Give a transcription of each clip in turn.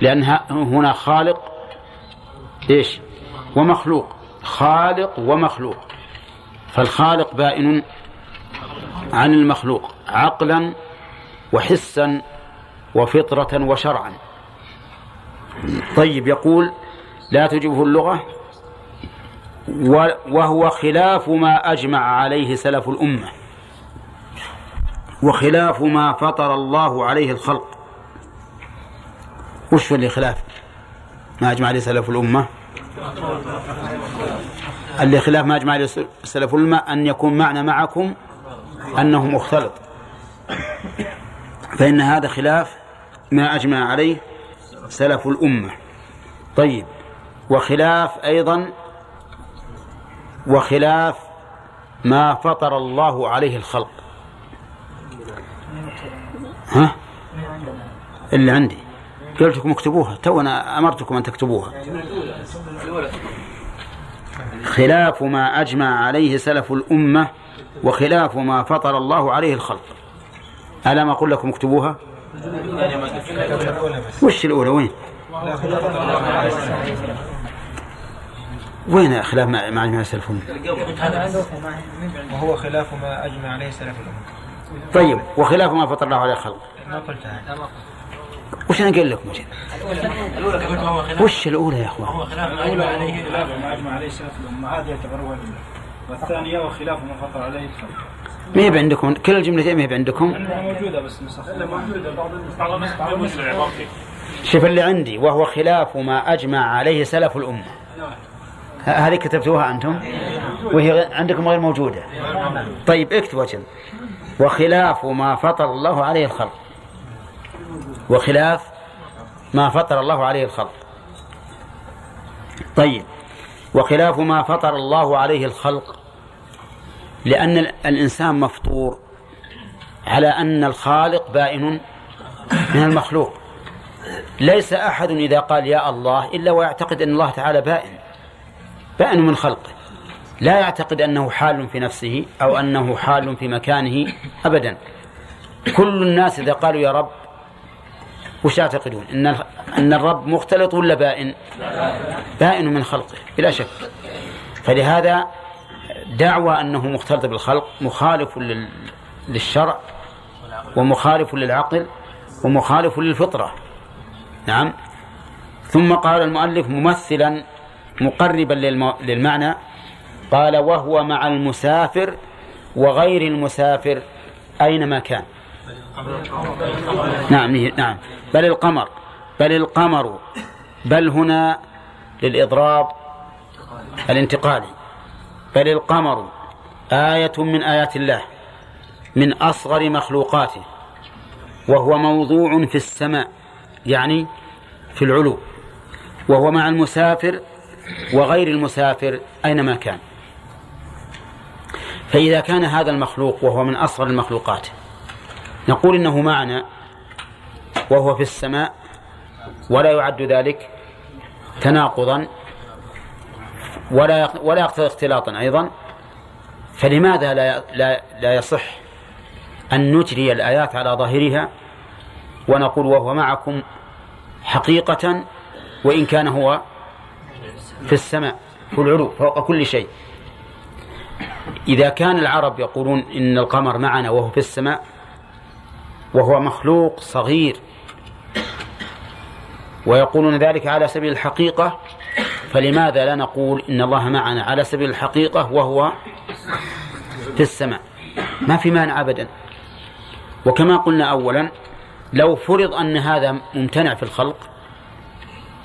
لأن هنا خالق إيش؟ ومخلوق. خالق ومخلوق. فالخالق بائن عن المخلوق عقلا وحسا وفطرة وشرعا. طيب يقول لا تجبه اللغة وهو خلاف ما أجمع عليه سلف الأمة وخلاف ما فطر الله عليه الخلق. وش اللي خلاف؟ ما أجمع عليه سلف الأمة. اللي خلاف ما أجمع عليه سلف الأمة أن يكون معنى معكم أنه مختلط. فإن هذا خلاف ما أجمع عليه سلف الأمة. طيب وخلاف أيضا وخلاف ما فطر الله عليه الخلق. ها؟ اللي عندي. قلت لكم اكتبوها. تو أنا أمرتكم أن تكتبوها. خلاف ما أجمع عليه سلف الأمة وخلاف ما فطر الله عليه الخلق. ألم أقول لكم اكتبوها؟ وش الأولى؟ وين؟ وين خلاف ما أجمع سلف الأمة؟ وهو خلاف ما أجمع عليه سلف الأمة. طيب وخلاف ما فطر الله عليه الخلق. ما قلتها وش أنا قايل لكم الأولى كمان هو خلاف. وش الأولى يا أخوان؟ هو خلاف. ما الأولى أجمع عليه خلاف ما أجمع عليه سلف الأمة هذه يعتبر واجب والثانية وخلاف ما فطر عليه. الخلق ما هي عندكم كل الجملتين ما هي عندكم موجودة بس نسخ موجودة. بعض شوف اللي عندي وهو خلاف ما أجمع عليه سلف الأمة. هذه كتبتوها أنتم؟ وهي عندكم غير موجودة. طيب اكتبوا أجل وخلاف ما فطر الله عليه الخلق. وخلاف ما فطر الله عليه الخلق. طيب وخلاف ما فطر الله عليه الخلق لأن ال- الإنسان مفطور على أن الخالق بائن من المخلوق. ليس أحد إذا قال يا الله إلا ويعتقد أن الله تعالى بائن بائن من خلقه. لا يعتقد أنه حال في نفسه أو أنه حال في مكانه أبدا. كل الناس إذا قالوا يا رب وش يعتقدون؟ أن ال- أن الرب مختلط ولا بائن؟ بائن من خلقه بلا شك. فلهذا دعوى أنه مختلط بالخلق مخالف لل- للشرع ومخالف للعقل ومخالف للفطرة. نعم. ثم قال المؤلف ممثلا مقربا للم- للمعنى قال وهو مع المسافر وغير المسافر أينما كان. نعم نعم. بل القمر بل القمر بل هنا للإضراب الانتقالي بل القمر آية من آيات الله من أصغر مخلوقاته وهو موضوع في السماء يعني في العلو وهو مع المسافر وغير المسافر أينما كان. فإذا كان هذا المخلوق وهو من أصغر المخلوقات نقول إنه معنا وهو في السماء ولا يعد ذلك تناقضا ولا ولا يقتضي اختلاطا أيضا. فلماذا لا لا لا يصح أن نجري الآيات على ظاهرها ونقول وهو معكم حقيقة وإن كان هو في السماء في العلو فوق كل شيء. إذا كان العرب يقولون إن القمر معنا وهو في السماء وهو مخلوق صغير ويقولون ذلك على سبيل الحقيقة فلماذا لا نقول إن الله معنا على سبيل الحقيقة وهو في السماء؟ ما في مانع أبدا. وكما قلنا أولا لو فرض أن هذا ممتنع في الخلق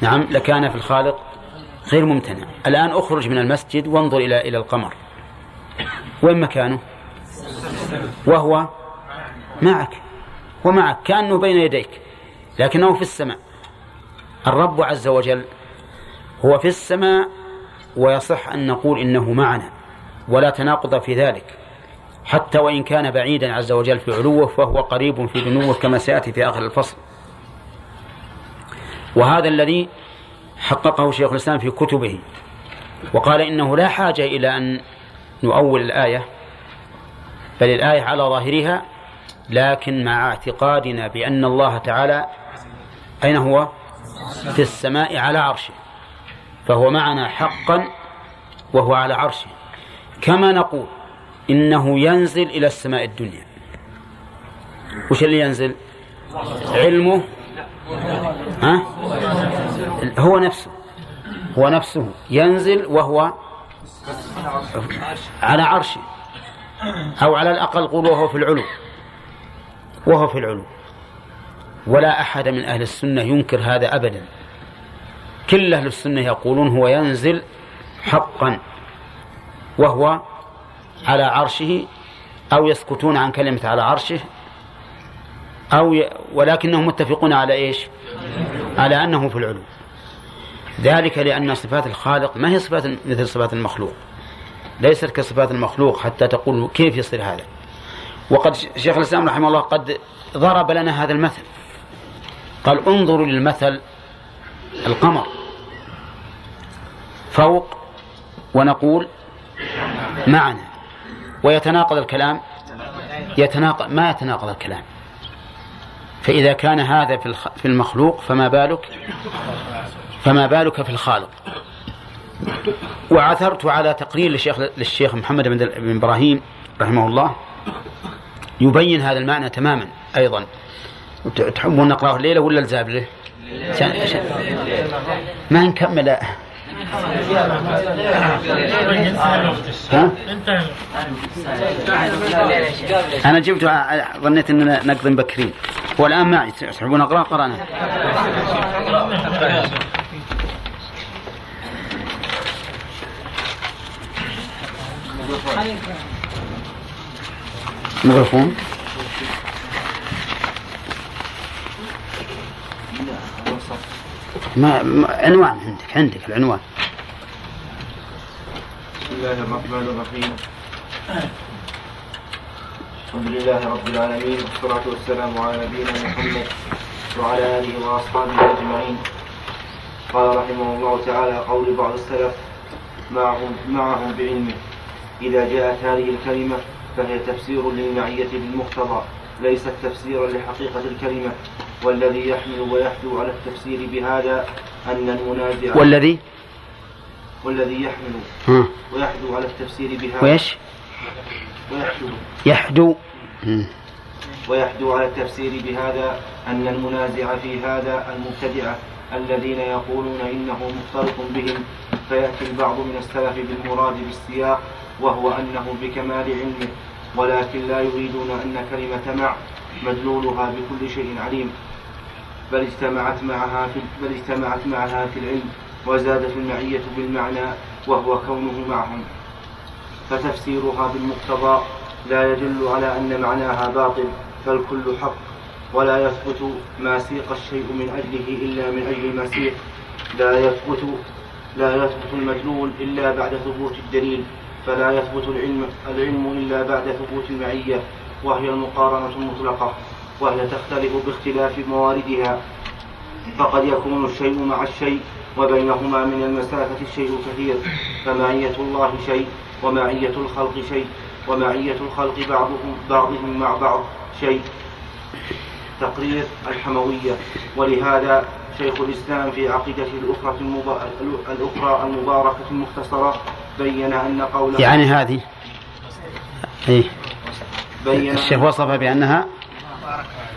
نعم لكان في الخالق غير ممتنع. الآن أخرج من المسجد وانظر إلى إلى القمر. وين مكانه؟ وهو معك ومعك كأنه بين يديك لكنه في السماء. الرب عز وجل هو في السماء ويصح أن نقول إنه معنا ولا تناقض في ذلك. حتى وإن كان بعيدا عز وجل في علوه فهو قريب في دنوه كما سيأتي في آخر الفصل. وهذا الذي حققه شيخ الإسلام في كتبه. وقال إنه لا حاجة إلى أن نؤول الآية بل الآية على ظاهرها لكن مع اعتقادنا بأن الله تعالى أين هو؟ في السماء على عرشه فهو معنا حقا وهو على عرشه. كما نقول إنه ينزل إلى السماء الدنيا. وش اللي ينزل؟ علمه؟ ها؟ هو نفسه. هو نفسه. ينزل وهو على عرشه. أو على الأقل قول وهو في العلو. وهو في العلو. ولا أحد من أهل السنة ينكر هذا أبدا. كل أهل السنة يقولون هو ينزل حقا وهو على عرشه أو يسكتون عن كلمة على عرشه أو ي... ولكنهم متفقون على إيش؟ على أنه في العلو. ذلك لأن صفات الخالق ما هي صفات مثل صفات المخلوق؟ ليست كصفات المخلوق حتى تقول كيف يصير هذا. وقد شيخ الإسلام رحمه الله قد ضرب لنا هذا المثل. قال انظروا للمثل القمر فوق ونقول معنا ويتناقض الكلام يتناقض ما يتناقض الكلام فإذا كان هذا في المخلوق فما بالك فما بالك في الخالق وعثرت على تقرير للشيخ للشيخ محمد بن إبراهيم رحمه الله يبين هذا المعنى تماما أيضا تحبون نقرأه الليلة ولا الزابله؟ ما نكمل. ها؟ أنا جبت ظنيت اننا نقضي مبكرين والآن معي. تحبون اقرا قرأنا. ميكروفون؟ ما, عنوان عندك عندك العنوان. بسم الله الرحمن الرحيم. الحمد لله رب العالمين والصلاة والسلام على نبينا محمد وعلى آله وأصحابه أجمعين. قال رحمه الله تعالى قول بعض السلف معهم معهم بعلمه إذا جاءت هذه الكلمة فهي تفسير للمعية بالمقتضى ليست تفسيرا لحقيقة الكلمة. والذي يحمل ويحدو على التفسير بهذا أن المنازع والذي؟ والذي يحمل ويحدو على التفسير بهذا. ويش؟ ويحدو. يحدو. ويحدو على التفسير بهذا أن المنازع في هذا المبتدعة الذين يقولون إنه مختلط بهم فيأتي البعض من السلف بالمراد بالسياق وهو أنه بكمال علمه ولكن لا يريدون أن كلمة مع مدلولها بكل شيء عليم. بل اجتمعت معها في بل اجتمعت معها في العلم وزادت المعية بالمعنى وهو كونه معهم. فتفسيرها بالمقتضى لا يدل على أن معناها باطل فالكل حق ولا يثبت ما سيق الشيء من أجله إلا من أجل ما سيق. لا يثبت لا يثبت المدلول إلا بعد ثبوت الدليل فلا يثبت العلم العلم إلا بعد ثبوت المعية وهي المقارنة المطلقة. وهي تختلف باختلاف مواردها؟ فقد يكون الشيء مع الشيء وبينهما من المسافة الشيء كثير. فمعية الله شيء ومعية الخلق شيء ومعية الخلق بعضهم بعضهم مع بعض شيء. تقرير الحموية. ولهذا شيخ الإسلام في عقيدته الأخرى الأخرى المباركة المختصرة بين أن قوله يعني هذه إيه. بين الشيخ وصفها بأنها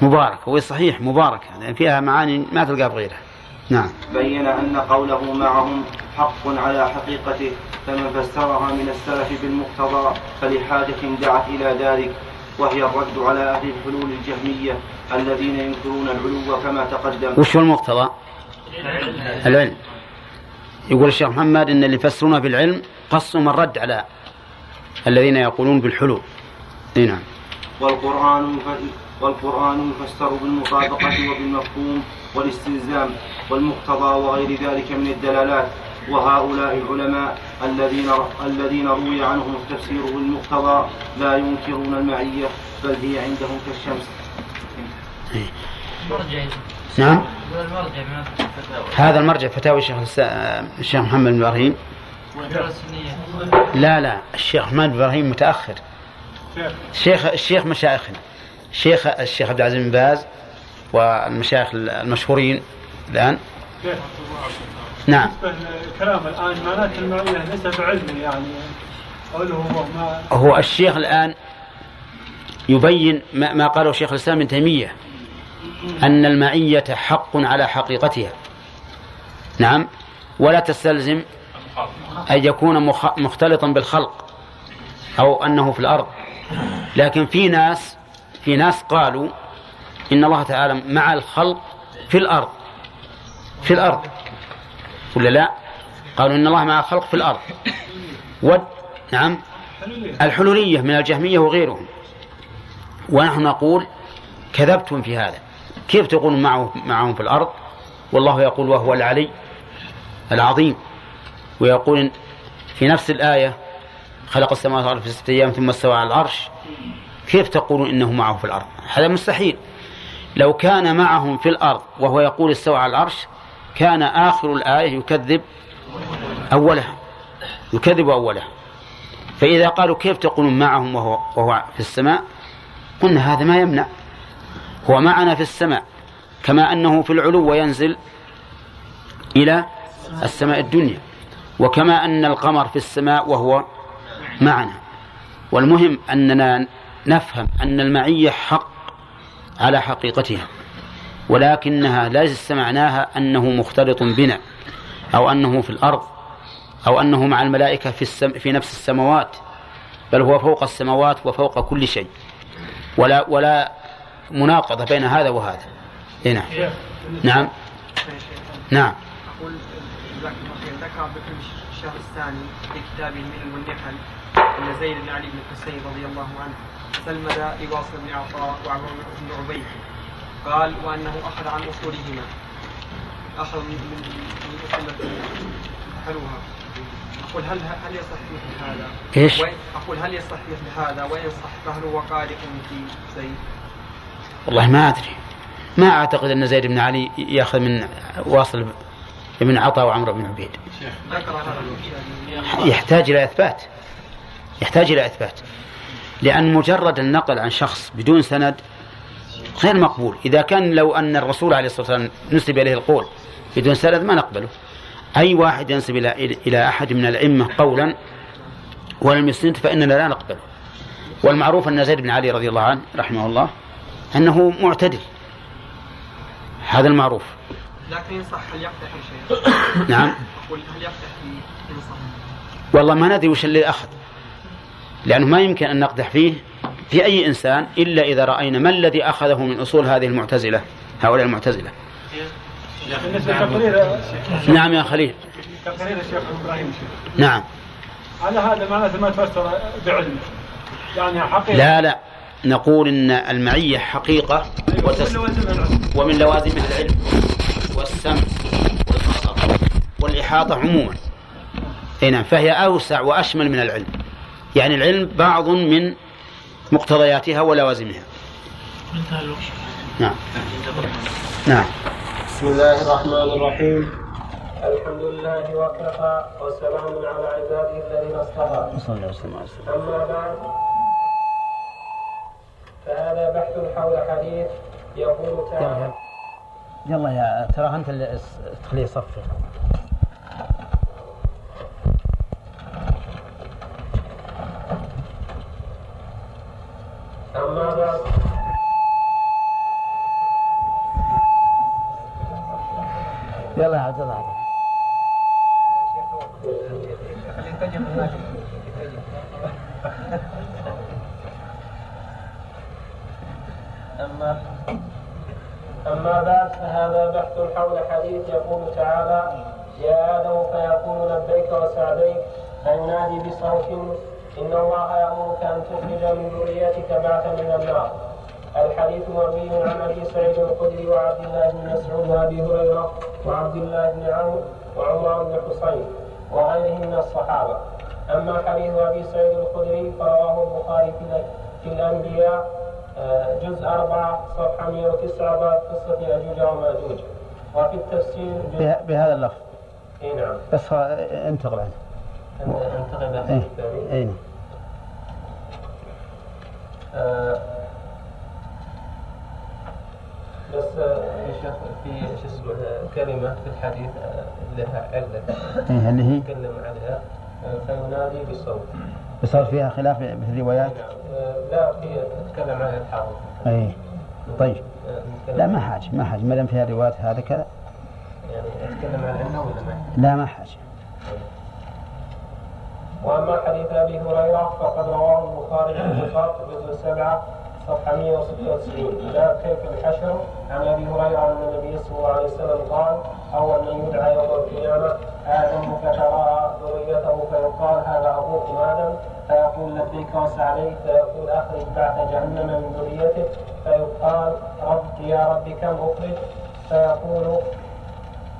مباركة صحيح مباركة لأن فيها معاني ما تلقى بغيرها. نعم. بين أن قوله معهم حق على حقيقته فمن فسرها من السلف بالمقتضى فلحاجة دعت إلى ذلك وهي الرد على أهل الحلول الجهمية الذين ينكرون العلو كما تقدم. وش هو المقتضى؟ العلم. يقول الشيخ محمد إن اللي يفسرون بالعلم قصهم الرد على الذين يقولون بالحلول. نعم. والقرآن والقرآن يفسر بالمطابقة وبالمفهوم والاستلزام والمقتضى وغير ذلك من الدلالات. وهؤلاء العلماء الذين الذين روي عنهم التفسير بالمقتضى لا ينكرون المعية بل هي عندهم كالشمس. نعم. هذا المرجع فتاوي الشيخ الشيخ محمد بن إبراهيم. لا لا الشيخ محمد بن إبراهيم متأخر. الشيخ الشيخ مشايخنا. الشيخ الشيخ عبد العزيز بن باز والمشايخ المشهورين الآن. كيف نعم. للكلام الآن معناته المعية ليس بعلم يعني. قوله هو ما هو الشيخ الآن يبين ما ما قاله شيخ الإسلام ابن تيمية أن المعية حق على حقيقتها. نعم. ولا تستلزم أن يكون مخ- مختلطا بالخلق أو أنه في الأرض. لكن في ناس في ناس قالوا إن الله تعالى مع الخلق في الأرض. في الأرض. ولا لا؟ قالوا إن الله مع الخلق في الأرض. و... نعم. الحلولية من الجهمية وغيرهم. ونحن نقول كذبتم في هذا. كيف تقولون معه معهم في الأرض؟ والله يقول وهو العلي العظيم. ويقول في نفس الآية خلق السماوات والأرض في ستة أيام ثم استوى على العرش. كيف تقولون إنه معه في الأرض؟ هذا مستحيل. لو كان معهم في الأرض وهو يقول استوى على العرش كان آخر الآية يكذب أولها يكذب أولها. فإذا قالوا كيف تقولون معهم وهو, وهو في السماء؟ قلنا هذا ما يمنع. هو معنا في السماء كما أنه في العلو وينزل إلى السماء الدنيا وكما أن القمر في السماء وهو معنا. والمهم أننا نفهم أن المعية حق على حقيقتها ولكنها ليس معناها أنه مختلط بنا أو أنه في الأرض أو أنه مع الملائكة في, السم في نفس السماوات بل هو فوق السماوات وفوق كل شيء. ولا ولا مناقضة بين هذا وهذا. إيه نعم. نعم. نعم. ذكر بكر الشهر الثاني في كتابه الملل والنحل أن زيد بن علي بن الحسين رضي الله عنه. سلمد لواصل بن عطاء وعمر بن عبيد قال وأنه أخذ عن أصولهما. أخذ من من التي حلوها أقول هل هل يصح مثل هذا؟ إيش؟ وإن- أقول هل يصح مثل هذا؟ وإن صح فهل هو قادح في زيد؟ والله ما أدري. ما أعتقد أن زيد بن علي يأخذ من واصل بن عطاء وعمرو بن عبيد. يحتاج إلى إثبات. يحتاج إلى إثبات. لأن مجرد النقل عن شخص بدون سند غير مقبول. إذا كان لو أن الرسول عليه الصلاة والسلام نسب إليه القول بدون سند ما نقبله. أي واحد ينسب إلى إلى أحد من الأئمة قولا ولم يسند فإننا لا نقبله. والمعروف أن زيد بن علي رضي الله عنه رحمه الله أنه معتدل. هذا المعروف. لكن إن صح هل يقدح يا شيخ؟ نعم هل صح؟ والله ما ندري وش اللي أخذ. لأنه ما يمكن أن نقدح فيه في أي إنسان إلا إذا رأينا ما الذي أخذه من أصول هذه المعتزلة هؤلاء المعتزلة. نعم يا خليل. تقرير الشيخ إبراهيم نعم. على هذا معناته ما تفسر بعلم. يعني حقيقة لا لا. نقول إن المعية حقيقة وتس... ومن لوازمها العلم والسمع والبصر والإحاطة عموما. أي نعم فهي أوسع وأشمل من العلم. يعني العلم بعض من مقتضياتها ولوازمها. نعم. نعم. بسم الله الرحمن الرحيم. الحمد لله وكفى وسلام على عباده الذين اصطفى. صلى الله وسلم على سيدنا أما بعد فهذا بحث حول حديث يقول تعالى. يلا يا ترى أنت اللي تخليه يصفر أما بعد يلا يا عبد الله أما أما بعد فهذا بحث حول حديث يقول تعالى يا آدم فيقول لبيك وسعديك فينادي بصوت إن الله يأمرك أن تخرج من ذريتك بعثا من النار. الحديث مروي عن أبي سعيد الخدري وعبد الله بن مسعود وأبي هريرة وعبد الله بن عمرو وعمر بن حصين وغيرهم من الصحابة. أما حديث أبي سعيد الخدري فرواه البخاري في الأنبياء آه، جزء أربعة صفحة 109 باب قصة يأجوج ومأجوج. وفي التفسير جزء بهذا اللفظ. إي نعم. بس انتقل عنه. انتقل إلى إيه الحديث الثاني إيه آه، بس آه، يا شيخ في شو اسمه كلمة في الحديث آه، لها علة. إيه اللي هي؟ تكلم عليها آه، فينادي بصوت. صار فيها خلاف في الروايات؟ آه، لا في تتكلم عليها الحافظ اي طيب. آه، لا ما حاجة ما حاجة ما دام فيها روايات هذا كذا. يعني اتكلم العلة ولا ما لا ما حاجة. وأما حديث أبي هريرة فقد رواه البخاري في البخاري جزء سبعه صفحة 196 باب كيف الحشر؟ عن أبي هريرة أن النبي صلى الله عليه وسلم قال أول من يدعى يوم القيامة آدم فترى ذريته فيقال هذا ابوكم آدم؟ فيقول لبيك وسعديك فيقول أخرج بعد جهنم من ذريتك. فيقال رب يا رب كم أخرج؟ فيقول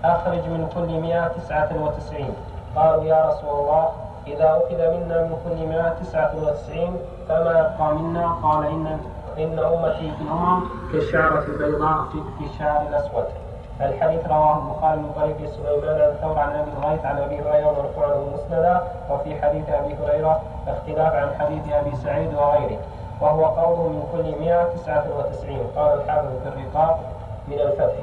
أخرج من كل مئة تسعة وتسعين. قالوا يا رسول الله إذا أخذ منا من كل مئة تسعة وتسعين فما يبقى منا؟ قال إن إن أمتي في الأمم كالشعرة البيضاء في, الشعر الأسود. الحديث رواه البخاري من طريق سليمان عن ثور عن أبي الغيث عن أبي هريرة مرفوعا مسندا وفي حديث أبي هريرة اختلاف عن حديث أبي سعيد وغيره. وهو قوله من كل 199 قال الحافظ في الرقاق من الفتح.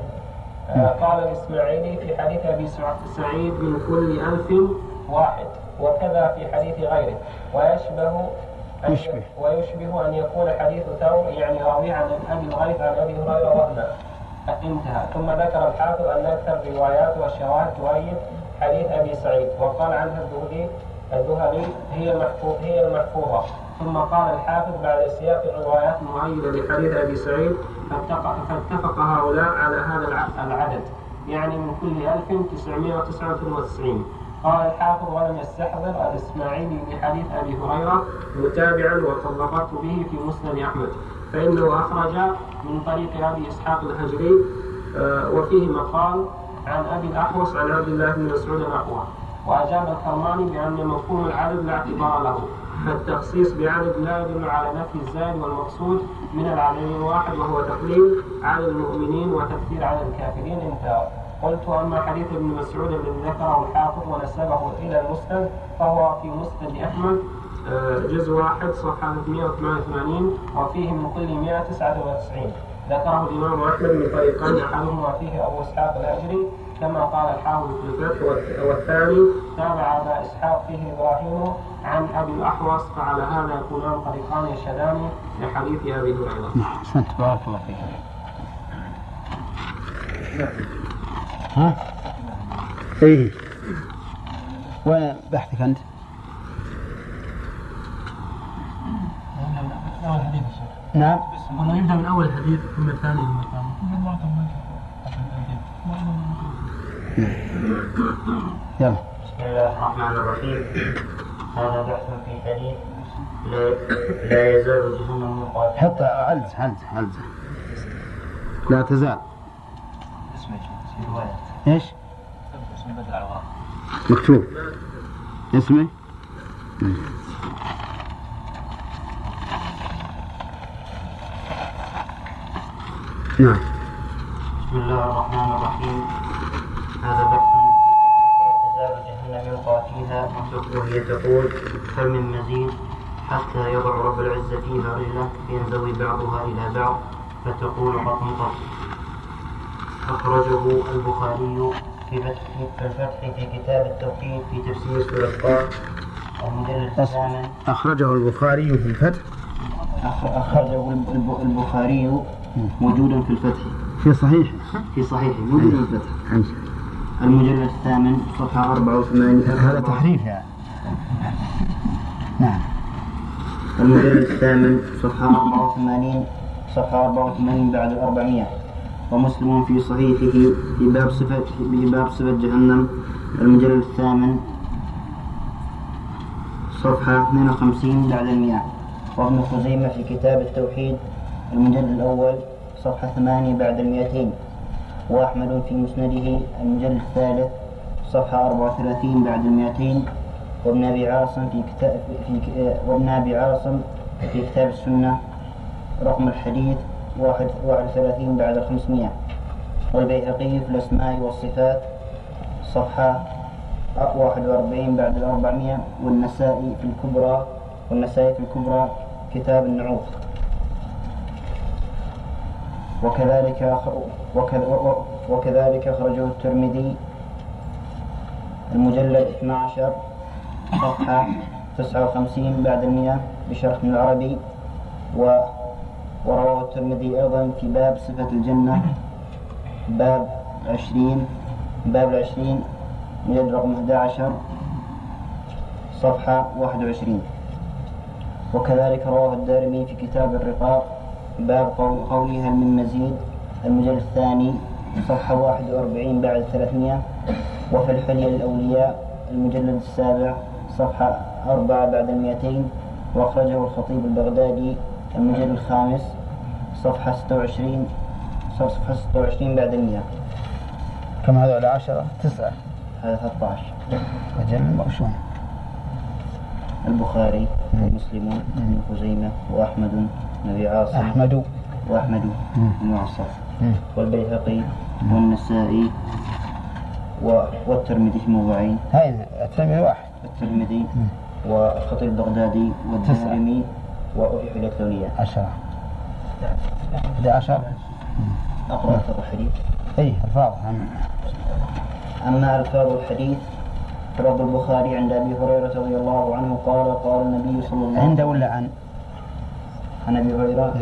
آه، قال الإسماعيلي في حديث سع- سعيد من كل ألف واحد. وكذا في حديث غيره. ويشبه يشبه. ويشبه أن يكون حديث ثور يعني راوي عن أبي الغيث عن أبي هريرة وهما انتهى. ثم ذكر الحافظ أن أكثر الروايات والشواهد تؤيد حديث أبي سعيد وقال عنها الذهلي الذهلي هي المحفوظ هي المحفوظة. ثم قال الحافظ بعد سياق الروايات المؤيدة لحديث أبي سعيد فاتفق, هؤلاء على هذا الع- العدد. يعني من كل 1999 قال الحافظ ولم يستحضر الإسماعيلي لحديث أبي هريرة متابعا وطبقته به في مسند أحمد. فإنه أخرج من طريق أبي إسحاق الهجري آه، وفيه مقال عن أبي الأحوص عن عبد الله بن مسعود الأقوى. وأجاب الكرماني بأن مفهوم العدد لا اعتبار له فالتخصيص بعدد لا يدل على نفي الزائد والمقصود من العدد الواحد وهو تقليل عدد المؤمنين وتكثير عدد الكافرين. انتهى. قلت أما حديث ابن مسعود الذي ذكره الحافظ ونسبه إلى المسند فهو في مسند أحمد. آه، جزء واحد صفحة 388 وفيه من كل 199 ذكره الإمام أحمد من طريقين أحدهما فيه أبو إسحاق الهجري كما قال الحافظ في الفتح والث- والثاني تابع أبا إسحاق فيه إبراهيم عن أبي الأحوص فعلى هذا يكونان طريقان يشهدان لحديث أبي هريرة. أحسنت بارك الله فيك. ها؟ إيه. وين بحثك أنت؟ أول حديث الشيخ نعم. والله يبدأ من أول الحديث ثم الثاني ثم الثاني. يلا. بسم الله الرحمن الرحيم. هذا بحث في حديث لا, لا يزال جهنم مقاتل حط علز علز علز لا تزال. إيش؟ مكتوب. اسمه. نعم. بسم الله الرحمن الرحيم. هذا بحث تزال جهنم يلقى وهي تقول هل من مزيد حتى يضع رب العزة فيها رجله فينزوي بعضها إلى بعض فتقول قط قط أخرجه البخاري في فتح في الفتح في كتاب التوحيد في تفسير سورة المجلد الثامن. أخرجه البخاري في الفتح. أخ- أخرجه الب- البخاري موجودا في الفتح. في صحيح. في صحيحه موجود في الفتح. المجلد الثامن صفحة 84 هذا تحريف يعني. نعم. المجلد الثامن صفحة 84 صفحة 84 بعد الأربعمية. ومسلم في صحيحه في باب صفة في باب صفة جهنم المجلد الثامن صفحة 52 بعد المئة. وابن خزيمة في كتاب التوحيد المجلد الأول صفحة 8 بعد المئتين. وأحمد في مسنده المجلد الثالث صفحة 34 بعد المئتين. وابن أبي عاصم في كتاب في ك- وابن أبي عاصم في كتاب السنة رقم الحديث واحد واحد وثلاثين بعد الخمسمائة والبيهقي في الأسماء والصفات صفحة واحد وأربعين بعد الأربعمائة والنسائي في الكبرى والنسائي في الكبرى كتاب النعوت. وكذلك وكذلك أخرجه الترمذي المجلد 12 صفحة 59 بعد المئة بشرح العربي. و ورواه الترمذي أيضا في باب صفة الجنة باب 20 باب العشرين مجلد رقم 11 صفحة 21 وكذلك رواه الدارمي في كتاب الرقاق باب قول- قوله هل من مزيد؟ المجلد الثاني صفحة 41 بعد 300 وفي الحلية للأولياء المجلد السابع صفحة 4 بعد المئتين وأخرجه الخطيب البغدادي المجلد الخامس صفحة 26 صفحة 26 بعد المئة كم هذول؟ عشرة؟ تسعة. هذا 13 أجل شلون البخاري ومسلم وابن خزيمة وأحمد نبي عاصم. أحمد. وأحمد بن مم. والبيهقي والنسائي و- والترمذي في موضعين هاي التلميذ واحد. الترمذي والخطيب البغدادي والدارمي حلية الأولياء عشرة. 11 أقرأ ألفاظ الحديث. اي الفاظ. هم. أما ألفاظ الحديث فرد البخاري عند أبي هريرة رضي الله عنه قال قال النبي صلى الله عليه عنده ولا عن؟ عن أبي هريرة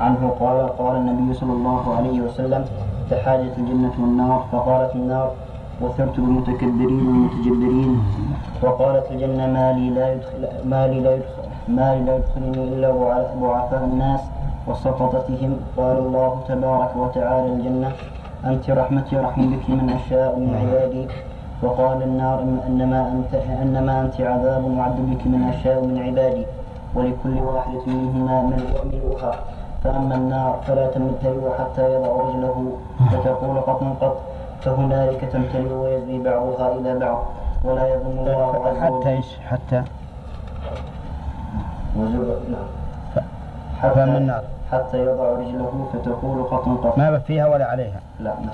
عنه قال قال النبي صلى الله عليه وسلم تحاجت الجنة والنار. فقالت النار وثرت بالمتكبرين والمتجبرين وقالت الجنة ما لي لا يدخل ما لي لا يدخل ما لي لا يدخلني إلا ضع- ضعفاء الناس وسقطتهم. قال الله تبارك وتعالى الجنة. أنت رحمتي أرحم بك من أشاء من عبادي. وقال النار إن- إنما أنت إنما أنت عذاب وعد بك من أشاء من عبادي. ولكل واحدة منهما ملؤها فأما النار فلا تمتلئ حتى يضع رجله. فتقول قط قط فهنالك تمتلئ ويزوي بعضها إلى بعض. ولا يظن الله عز حتى إيش؟ حتى نعم. فأما النار حتى يضع رجله فتقول قط قط. ما فيها ولا عليها. لا ما.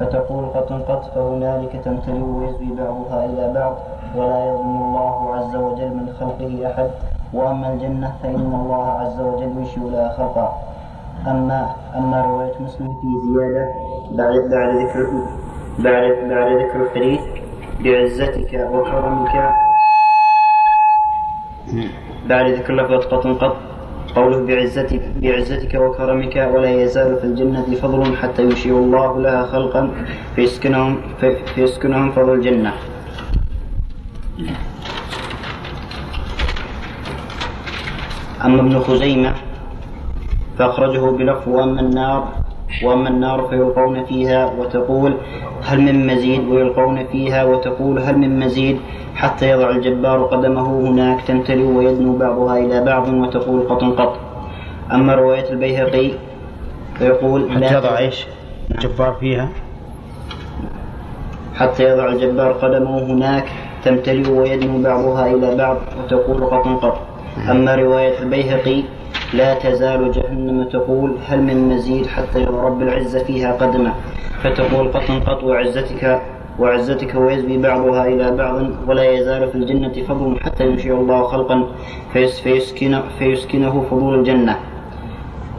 فتقول قط قط فهنالك تمتلئ ويزوي بعضها إلى بعض ولا يظن الله عز وجل من خلقه أحد. وأما الجنة فإن الله عز وجل ينشئ لها خلقا أما أما رواية مسلم في زيادة بعد بعد ذكر بعد بعد ذكر الحديث بعزتك وكرمك. بعد ذكر لفظة قط قوله بعزتك بعزتك وكرمك ولا يزال في الجنة فضل حتى ينشئ الله لها خلقا فيسكنهم في- فيسكنهم فضل الجنة. أما ابن خزيمة فأخرجه بلفظ وأما النار وأما النار فيلقون فيها وتقول هل من مزيد ويلقون فيها وتقول هل من مزيد حتى يضع الجبار قدمه هناك تمتلئ ويدنو بعضها إلى بعض وتقول قط قط. أما رواية البيهقي فيقول حتى لا يضع إيش؟ الجبار فيها. حتى يضع الجبار قدمه هناك تمتلئ ويدنو بعضها إلى بعض وتقول قط قط. أما رواية البيهقي لا تزال جهنم تقول هل من مزيد حتى يضع رب العزة فيها قدمه؟ فتقول قط قط وعزتك وعزتك ويزوي بعضها إلى بعض ولا يزال في الجنة فضل حتى ينشئ الله خلقا فيس فيسكن فيسكنه فضول الجنة.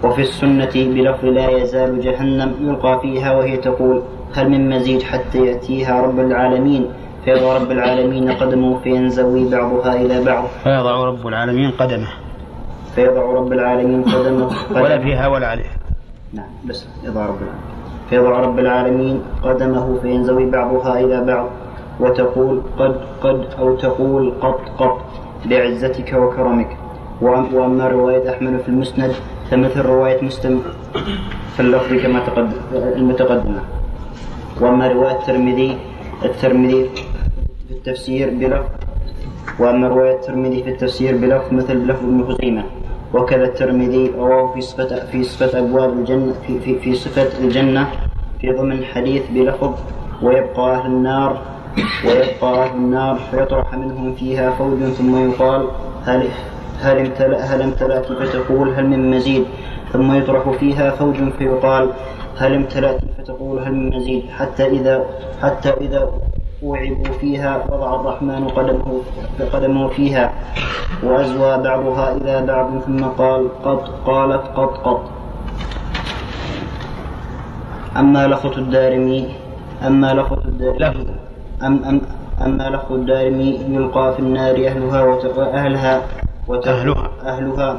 وفي السنة بلفظ لا يزال جهنم يلقى فيها وهي تقول هل من مزيد حتى يأتيها رب العالمين؟ فيضع رب العالمين قدمه فينزوي بعضها إلى بعض. فيضع رب العالمين قدمه. فيضع رب العالمين قدمه ولا فيها ولا عليها. نعم بس يضع رب العالمين. فيضع رب العالمين قدمه فينزوي بعضها إلى بعض وتقول قد قد أو تقول قط قط بعزتك وكرمك. وأم- وأما رواية أحمد في المسند فمثل رواية مسلم في اللفظ كما تقدم المتقدمة. وأما رواية الترمذي الترمذي في التفسير بلفظ وأما رواية الترمذي في التفسير بلفظ مثل لفظ ابن خزيمة. وكذا الترمذي رواه في صفة في صفة أبواب الجنة في, في, في صفة الجنة في ضمن حديث بلفظ ويبقى أهل النار ويبقى أهل النار فيطرح منهم فيها فوج ثم يقال هل هل امتلأ هل امتلأت فتقول هل من مزيد؟ ثم يطرح فيها فوج فيقال هل امتلأت فتقول هل من مزيد؟ حتى إذا حتى إذا وعبوا فيها وضع الرحمن قدمه قدمه فيها. وأزوى بعضها إلى بعض ثم قال قط قالت قط قط. أما لفظ الدارمي أما لفظ الدارمي أم أم أما لفظ الدارمي يلقى في النار أهلها وت- أهلها. أهلها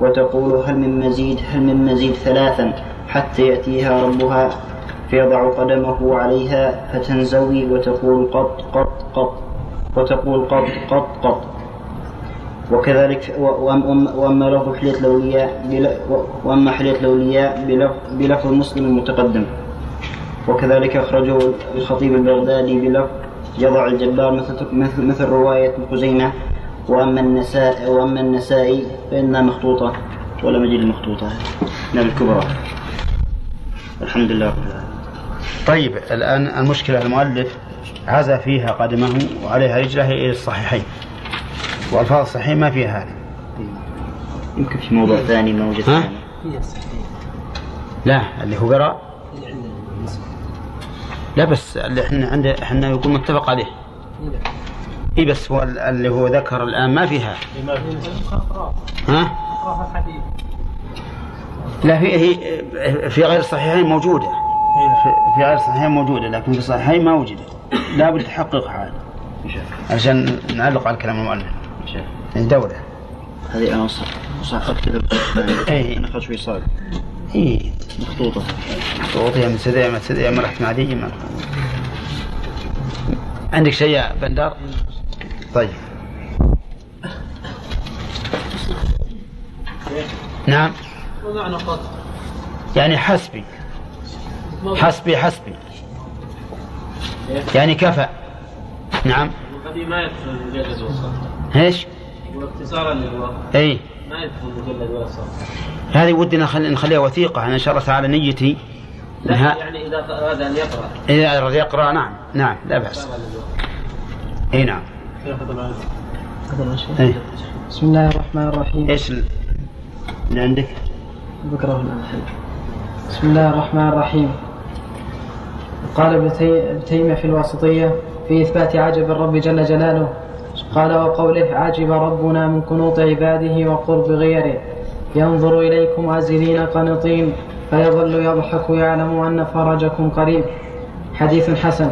وتقول هل من مزيد هل من مزيد ثلاثا حتى يأتيها ربها فيضع قدمه عليها فتنزوي وتقول قط قط قط وتقول قط قط قط. وكذلك وأما لفظ بل- و- وأما حلية الأولياء بلف- بلفظ مسلم المتقدم وكذلك أخرجه الخطيب البغدادي بلفظ يضع الجبار مثل مثل, رواية خزيمة. وأما النساء وأما النسائي فإنها مخطوطة ولا مجيء المخطوطة نعم الكبرى. الحمد لله رب العالمين. طيب الآن المشكلة المؤلف عزى فيها قدمه وعليها رجله إلى الصحيحين. وألفاظ الصحيح ما فيها هذه. يمكن في موضوع ثاني ما وجدت ها؟ لا اللي هو قرأ. لا بس اللي إحنا عنده إحنا يقول متفق عليه. اي بس. هو ال- اللي هو ذكر الآن ما فيها. ها؟ لا في هي في غير الصحيحين موجودة. في- غير الصحيحين موجودة لكن في الصحيحين ما وجدت. لابد تحققها هذا. عشان نعلق على كلام المؤلف. الدولة هذه أنا صح صح أكتب إيه. أنا أخذ شوي صار اي مخطوطة. صوتي من سدي من سدي ما رحت مع دي ما عندك شيء يا بندر؟ طيب. نعم. ومعنى قط يعني حسبي. حسبي حسبي. يعني كفى. نعم. هذه ما يدخل المجلد إيش؟ واختصارا للواقع إي. ما يدخل المجلد هذه ودنا نخلي نخليها وثيقة. أنا إن شاء الله تعالى نيتي. لا إنها يعني إذا أراد أن يقرأ. إذا أراد يقرأ نعم. نعم لا بأس. اختصارا للواقع إي نعم. إيه. بسم الله الرحمن الرحيم. إيش ال- اللي عندك؟ بكرة. بسم الله الرحمن الرحيم. قال ابن تي- ابن تيمية في الواسطية في إثبات عجب الرب جل جلاله. قال وقوله عجب ربنا من قنوط عباده وقرب غيره. ينظر إليكم عازلين قنطين فيظل يضحك يعلم أن فرجكم قريب. حديث حسن.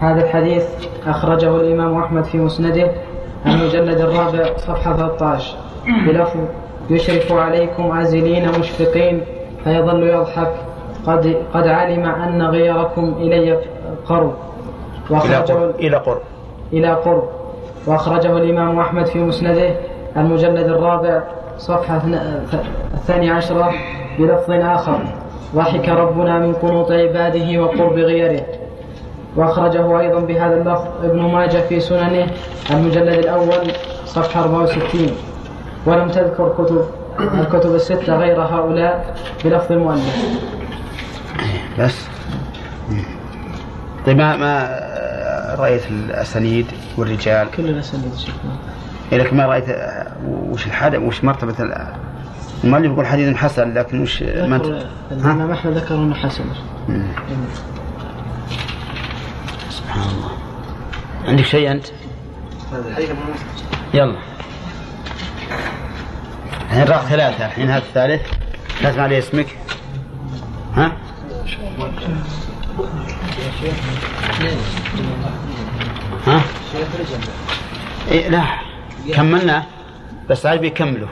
هذا الحديث أخرجه الإمام أحمد في مسنده المجلد الرابع صفحة 13 بلفظ يشرف عليكم عازلين مشفقين فيظل يضحك قد قد علم أن غيركم إلي قرب. إلى قرب. إلى قرب. إلى قرب. وأخرجه الإمام أحمد في مسنده المجلد الرابع صفحة الثاني عشرة بلفظ آخر. ضحك ربنا من قنوط عباده وقرب غيره. وأخرجه أيضا بهذا اللفظ ابن ماجه في سننه المجلد الأول صفحة 64 ولم تذكر كتب الكتب الستة غير هؤلاء بلفظ المؤلف. بس. طيب ما ما رأيت الأسانيد والرجال؟ كل الأسانيد شيخنا إيه لكن ما رأيت وش الحد وش مرتبة ال- المؤلف يقول حديث حسن لكن وش ما ذكر أنت- ها؟ الإمام أحمد ذكر أنه حسن. مم. سبحان الله. عندك شيء أنت؟ يلا. الحين راح ثلاثة الحين هذا الثالث. لازم عليه اسمك. ها؟ ها؟ إيه لا. كملنا. بس عاد بيكملوا.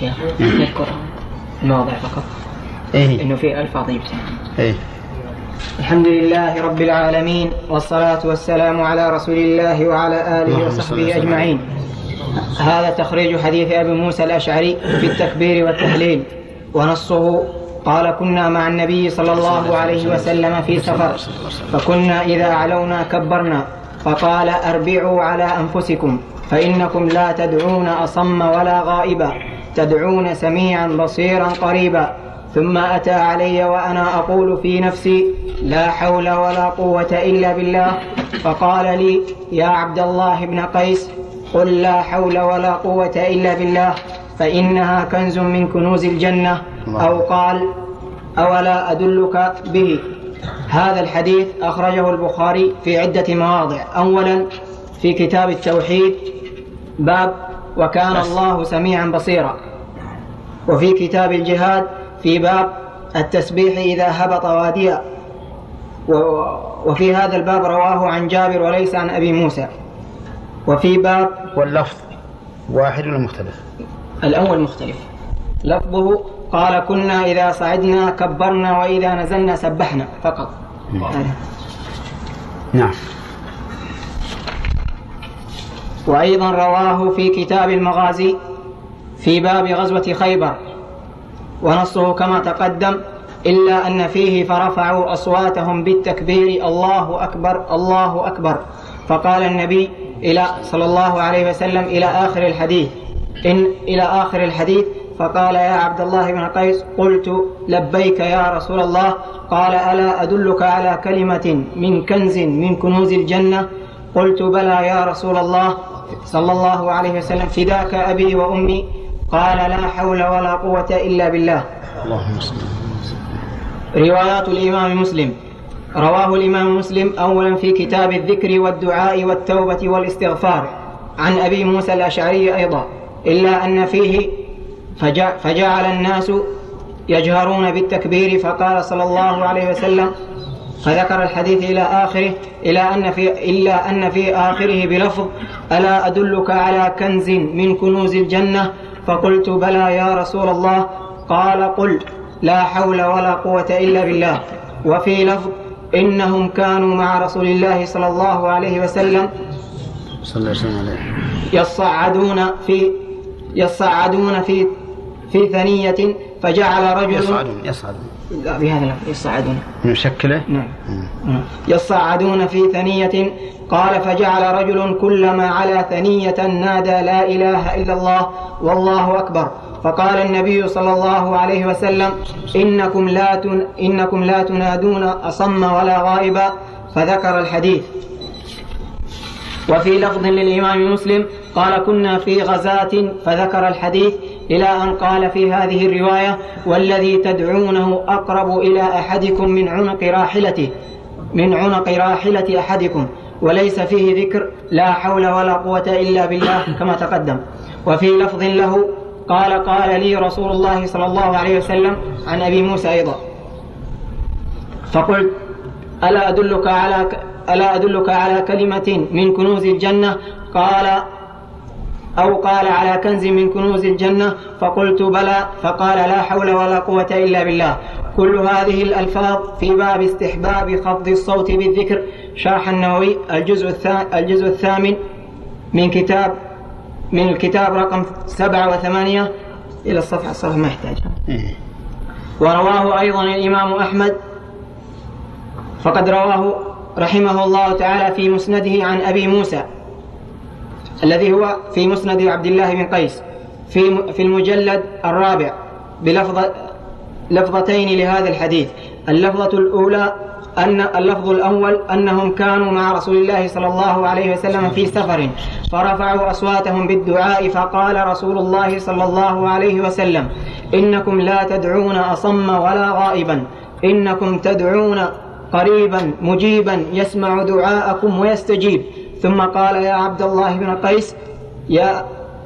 شيخ نذكر المواضع فقط. إيه. إنه في الفاظ يبتسم إيه. الحمد لله رب العالمين والصلاة والسلام على رسول الله وعلى آله وصحبه أجمعين. هذا تخريج حديث أبي موسى الأشعري في التكبير والتهليل ونصه قال كنا مع النبي صلى الله عليه وسلم في سفر. فكنا إذا أعلونا كبرنا. فقال أربعوا على أنفسكم فإنكم لا تدعون أصم ولا غائبا. تدعون سميعا بصيرا قريبا. ثم أتى علي وأنا أقول في نفسي لا حول ولا قوة إلا بالله. فقال لي يا عبد الله بن قيس قل لا حول ولا قوة إلا بالله فإنها كنز من كنوز الجنة. أو قال أولا أدلك به. هذا الحديث أخرجه البخاري في عدة مواضع. أولا في كتاب التوحيد باب وكان الله سميعا بصيرا. وفي كتاب الجهاد في باب التسبيح إذا هبط واديا. وفي هذا الباب رواه عن جابر وليس عن أبي موسى. وفي باب واللفظ واحد ولا مختلف؟ الأول مختلف. لفظه قال كنا إذا صعدنا كبرنا وإذا نزلنا سبحنا فقط. نعم. وأيضا رواه في كتاب المغازي في باب غزوة خيبر. ونصه كما تقدم إلا أن فيه فرفعوا أصواتهم بالتكبير الله أكبر الله أكبر. فقال النبي إلى صلى الله عليه وسلم إلى آخر الحديث إن إلى آخر الحديث فقال يا عبد الله بن قيس قلت لبيك يا رسول الله. قال ألا أدلك على كلمة من كنز من كنوز الجنة؟ قلت بلى يا رسول الله. صلى الله عليه وسلم فداك أبي وأمي؟ قال لا حول ولا قوة إلا بالله. اللهم صل روايات الإمام مسلم. رواه الإمام مسلم أولا في كتاب الذكر والدعاء والتوبة والاستغفار. عن أبي موسى الأشعري أيضا. إلا أن فيه فجعل الناس يجهرون بالتكبير فقال صلى الله عليه وسلم فذكر الحديث إلى آخره إلى أن في إلا أن في آخره بلفظ ألا أدلك على كنز من كنوز الجنة؟ فقلت بلى يا رسول الله. قال قل لا حول ولا قوة إلا بالله. وفي لفظ إنهم كانوا مع رسول الله صلى الله عليه وسلم صلى الله عليه وسلم. يصعدون في يصعدون في في ثنية فجعل رجل يصعدون يصعدون. لا بهذا يصعدون. نشكله نعم. يصعدون في ثنية قال فجعل رجل كلما على ثنية نادى لا إله إلا الله والله أكبر. فقال النبي صلى الله عليه وسلم إنكم لا تن إنكم لا تنادون أصم ولا غائبا فذكر الحديث. وفي لفظ للإمام مسلم قال كنا في غزاة فذكر الحديث. إلى أن قال في هذه الرواية والذي تدعونه أقرب إلى أحدكم من عنق راحلته من عنق راحلة أحدكم وليس فيه ذكر لا حول ولا قوة إلا بالله كما تقدم. وفي لفظ له قال قال لي رسول الله صلى الله عليه وسلم عن أبي موسى أيضا. فقلت ألا أدلك على ألا أدلك على كلمة من كنوز الجنة؟ قال أو قال على كنز من كنوز الجنة فقلت بلى فقال لا حول ولا قوة إلا بالله. كل هذه الألفاظ في باب استحباب خفض الصوت بالذكر. شرح النووي الجزء الجزء الثامن من كتاب من الكتاب رقم سبعة وثمانية. إلى الصفحة الصفحة ما يحتاج. إيه. ورواه أيضا الإمام أحمد. فقد رواه رحمه الله تعالى في مسنده عن أبي موسى. الذي هو في مسند عبد الله بن قيس في في المجلد الرابع بلفظ لفظتين لهذا الحديث. اللفظة الأولى أن اللفظ الأول أنهم كانوا مع رسول الله صلى الله عليه وسلم في سفر فرفعوا أصواتهم بالدعاء فقال رسول الله صلى الله عليه وسلم إنكم لا تدعون أصم ولا غائبا إنكم تدعون قريبا مجيبا يسمع دعاءكم ويستجيب. ثم قال يا عبد الله بن قيس يا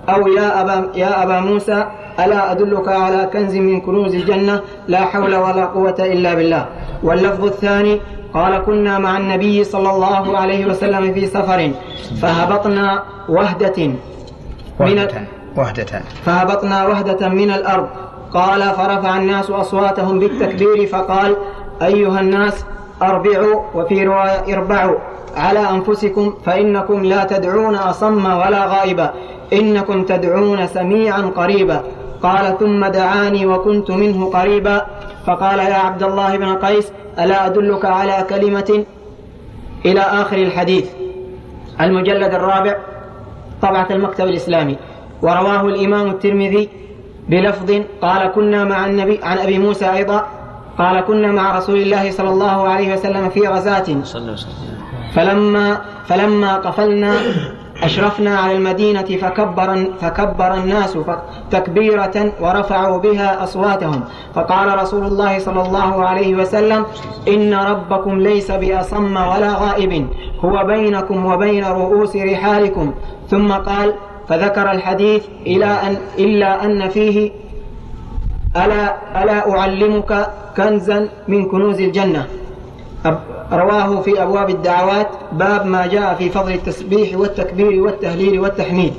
أو يا أبا, يا أبا موسى ألا أدلك على كنز من كنوز الجنة؟ لا حول ولا قوة إلا بالله. واللفظ الثاني قال كنا مع النبي صلى الله عليه وسلم في سفر فهبطنا وهدة من وهدة. فهبطنا وهدة من الأرض. قال فرفع الناس أصواتهم بالتكبير فقال أيها الناس أربعوا وفي رواية اربعوا على أنفسكم فإنكم لا تدعون أصم ولا غائبا إنكم تدعون سميعا قريبا. قال ثم دعاني وكنت منه قريبا. فقال يا عبد الله بن قيس ألا أدلك على كلمة؟ إلى آخر الحديث. المجلد الرابع طبعة المكتب الإسلامي. ورواه الإمام الترمذي بلفظ قال كنا مع النبي عن أبي موسى أيضا. قال كنا مع رسول الله صلى الله عليه وسلم في غزاة. فلما فلما قفلنا أشرفنا على المدينة فكبر فكبر الناس تكبيرة ورفعوا بها أصواتهم. فقال رسول الله صلى الله عليه وسلم إن ربكم ليس بأصم ولا غائب هو بينكم وبين رؤوس رحالكم. ثم قال فذكر الحديث إلى أن إلا أن فيه ألا ألا أعلمك كنزا من كنوز الجنة. رواه في أبواب الدعوات باب ما جاء في فضل التسبيح والتكبير والتهليل والتحميد.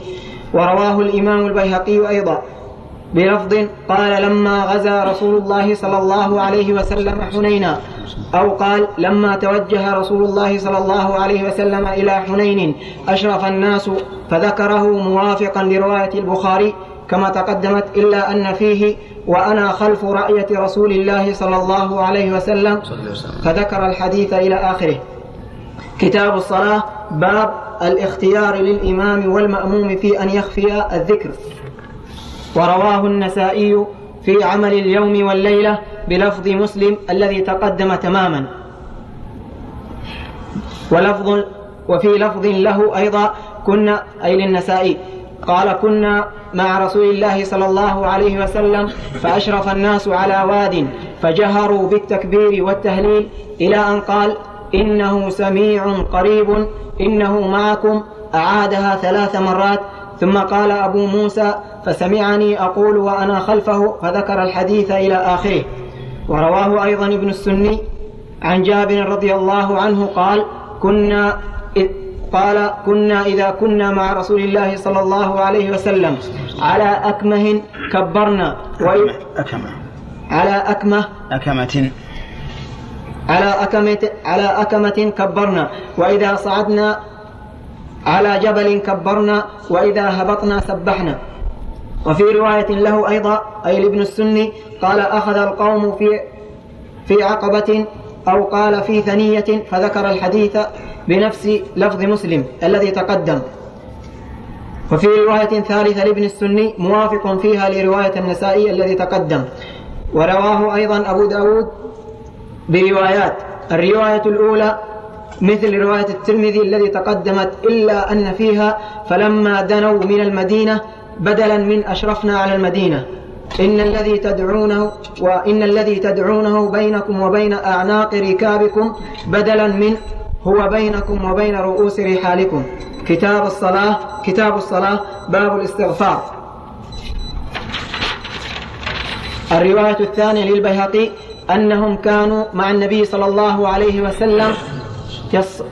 ورواه الإمام البيهقي أيضا. بلفظ قال لما غزا رسول الله صلى الله عليه وسلم حنينا. أو قال لما توجه رسول الله صلى الله عليه وسلم إلى حنين أشرف الناس فذكره موافقا لرواية البخاري كما تقدمت إلا أن فيه وأنا خلف رأية رسول الله صلى الله عليه وسلم فذكر الحديث إلى آخره. كتاب الصلاة باب الاختيار للإمام والمأموم في أن يخفي الذكر. ورواه النسائي في عمل اليوم والليلة بلفظ مسلم الذي تقدم تماما. ولفظ وفي لفظ له أيضا كنا أي للنسائي. قال كنا مع رسول الله صلى الله عليه وسلم فأشرف الناس على واد فجهروا بالتكبير والتهليل إلى أن قال إنه سميع قريب إنه معكم أعادها ثلاث مرات ثم قال أبو موسى فسمعني أقول وأنا خلفه فذكر الحديث إلى آخره. ورواه أيضا ابن السني عن جابر رضي الله عنه قال كنا قال كنا إذا كنا مع رسول الله صلى الله عليه وسلم على أكمه كبرنا. أكمة على أكمة. أكمة. على أكمة على أكمة كبرنا. وإذا صعدنا على جبل كبرنا. وإذا هبطنا سبحنا. وفي رواية له أيضا أي لابن السني قال أخذ القوم في في عقبة أو قال في ثنية فذكر الحديث بنفس لفظ مسلم الذي تقدم. وفي رواية ثالثة لابن السني موافق فيها لرواية النسائي الذي تقدم. ورواه أيضا أبو داود بروايات. الرواية الأولى مثل رواية الترمذي الذي تقدمت إلا أن فيها فلما دنوا من المدينة بدلا من أشرفنا على المدينة. إن الذي تدعونه وإن الذي تدعونه بينكم وبين أعناق ركابكم بدلا من هو بينكم وبين رؤوس رحالكم. كتاب الصلاة كتاب الصلاة باب الاستغفار. الرواية الثانية للبيهقي أنهم كانوا مع النبي صلى الله عليه وسلم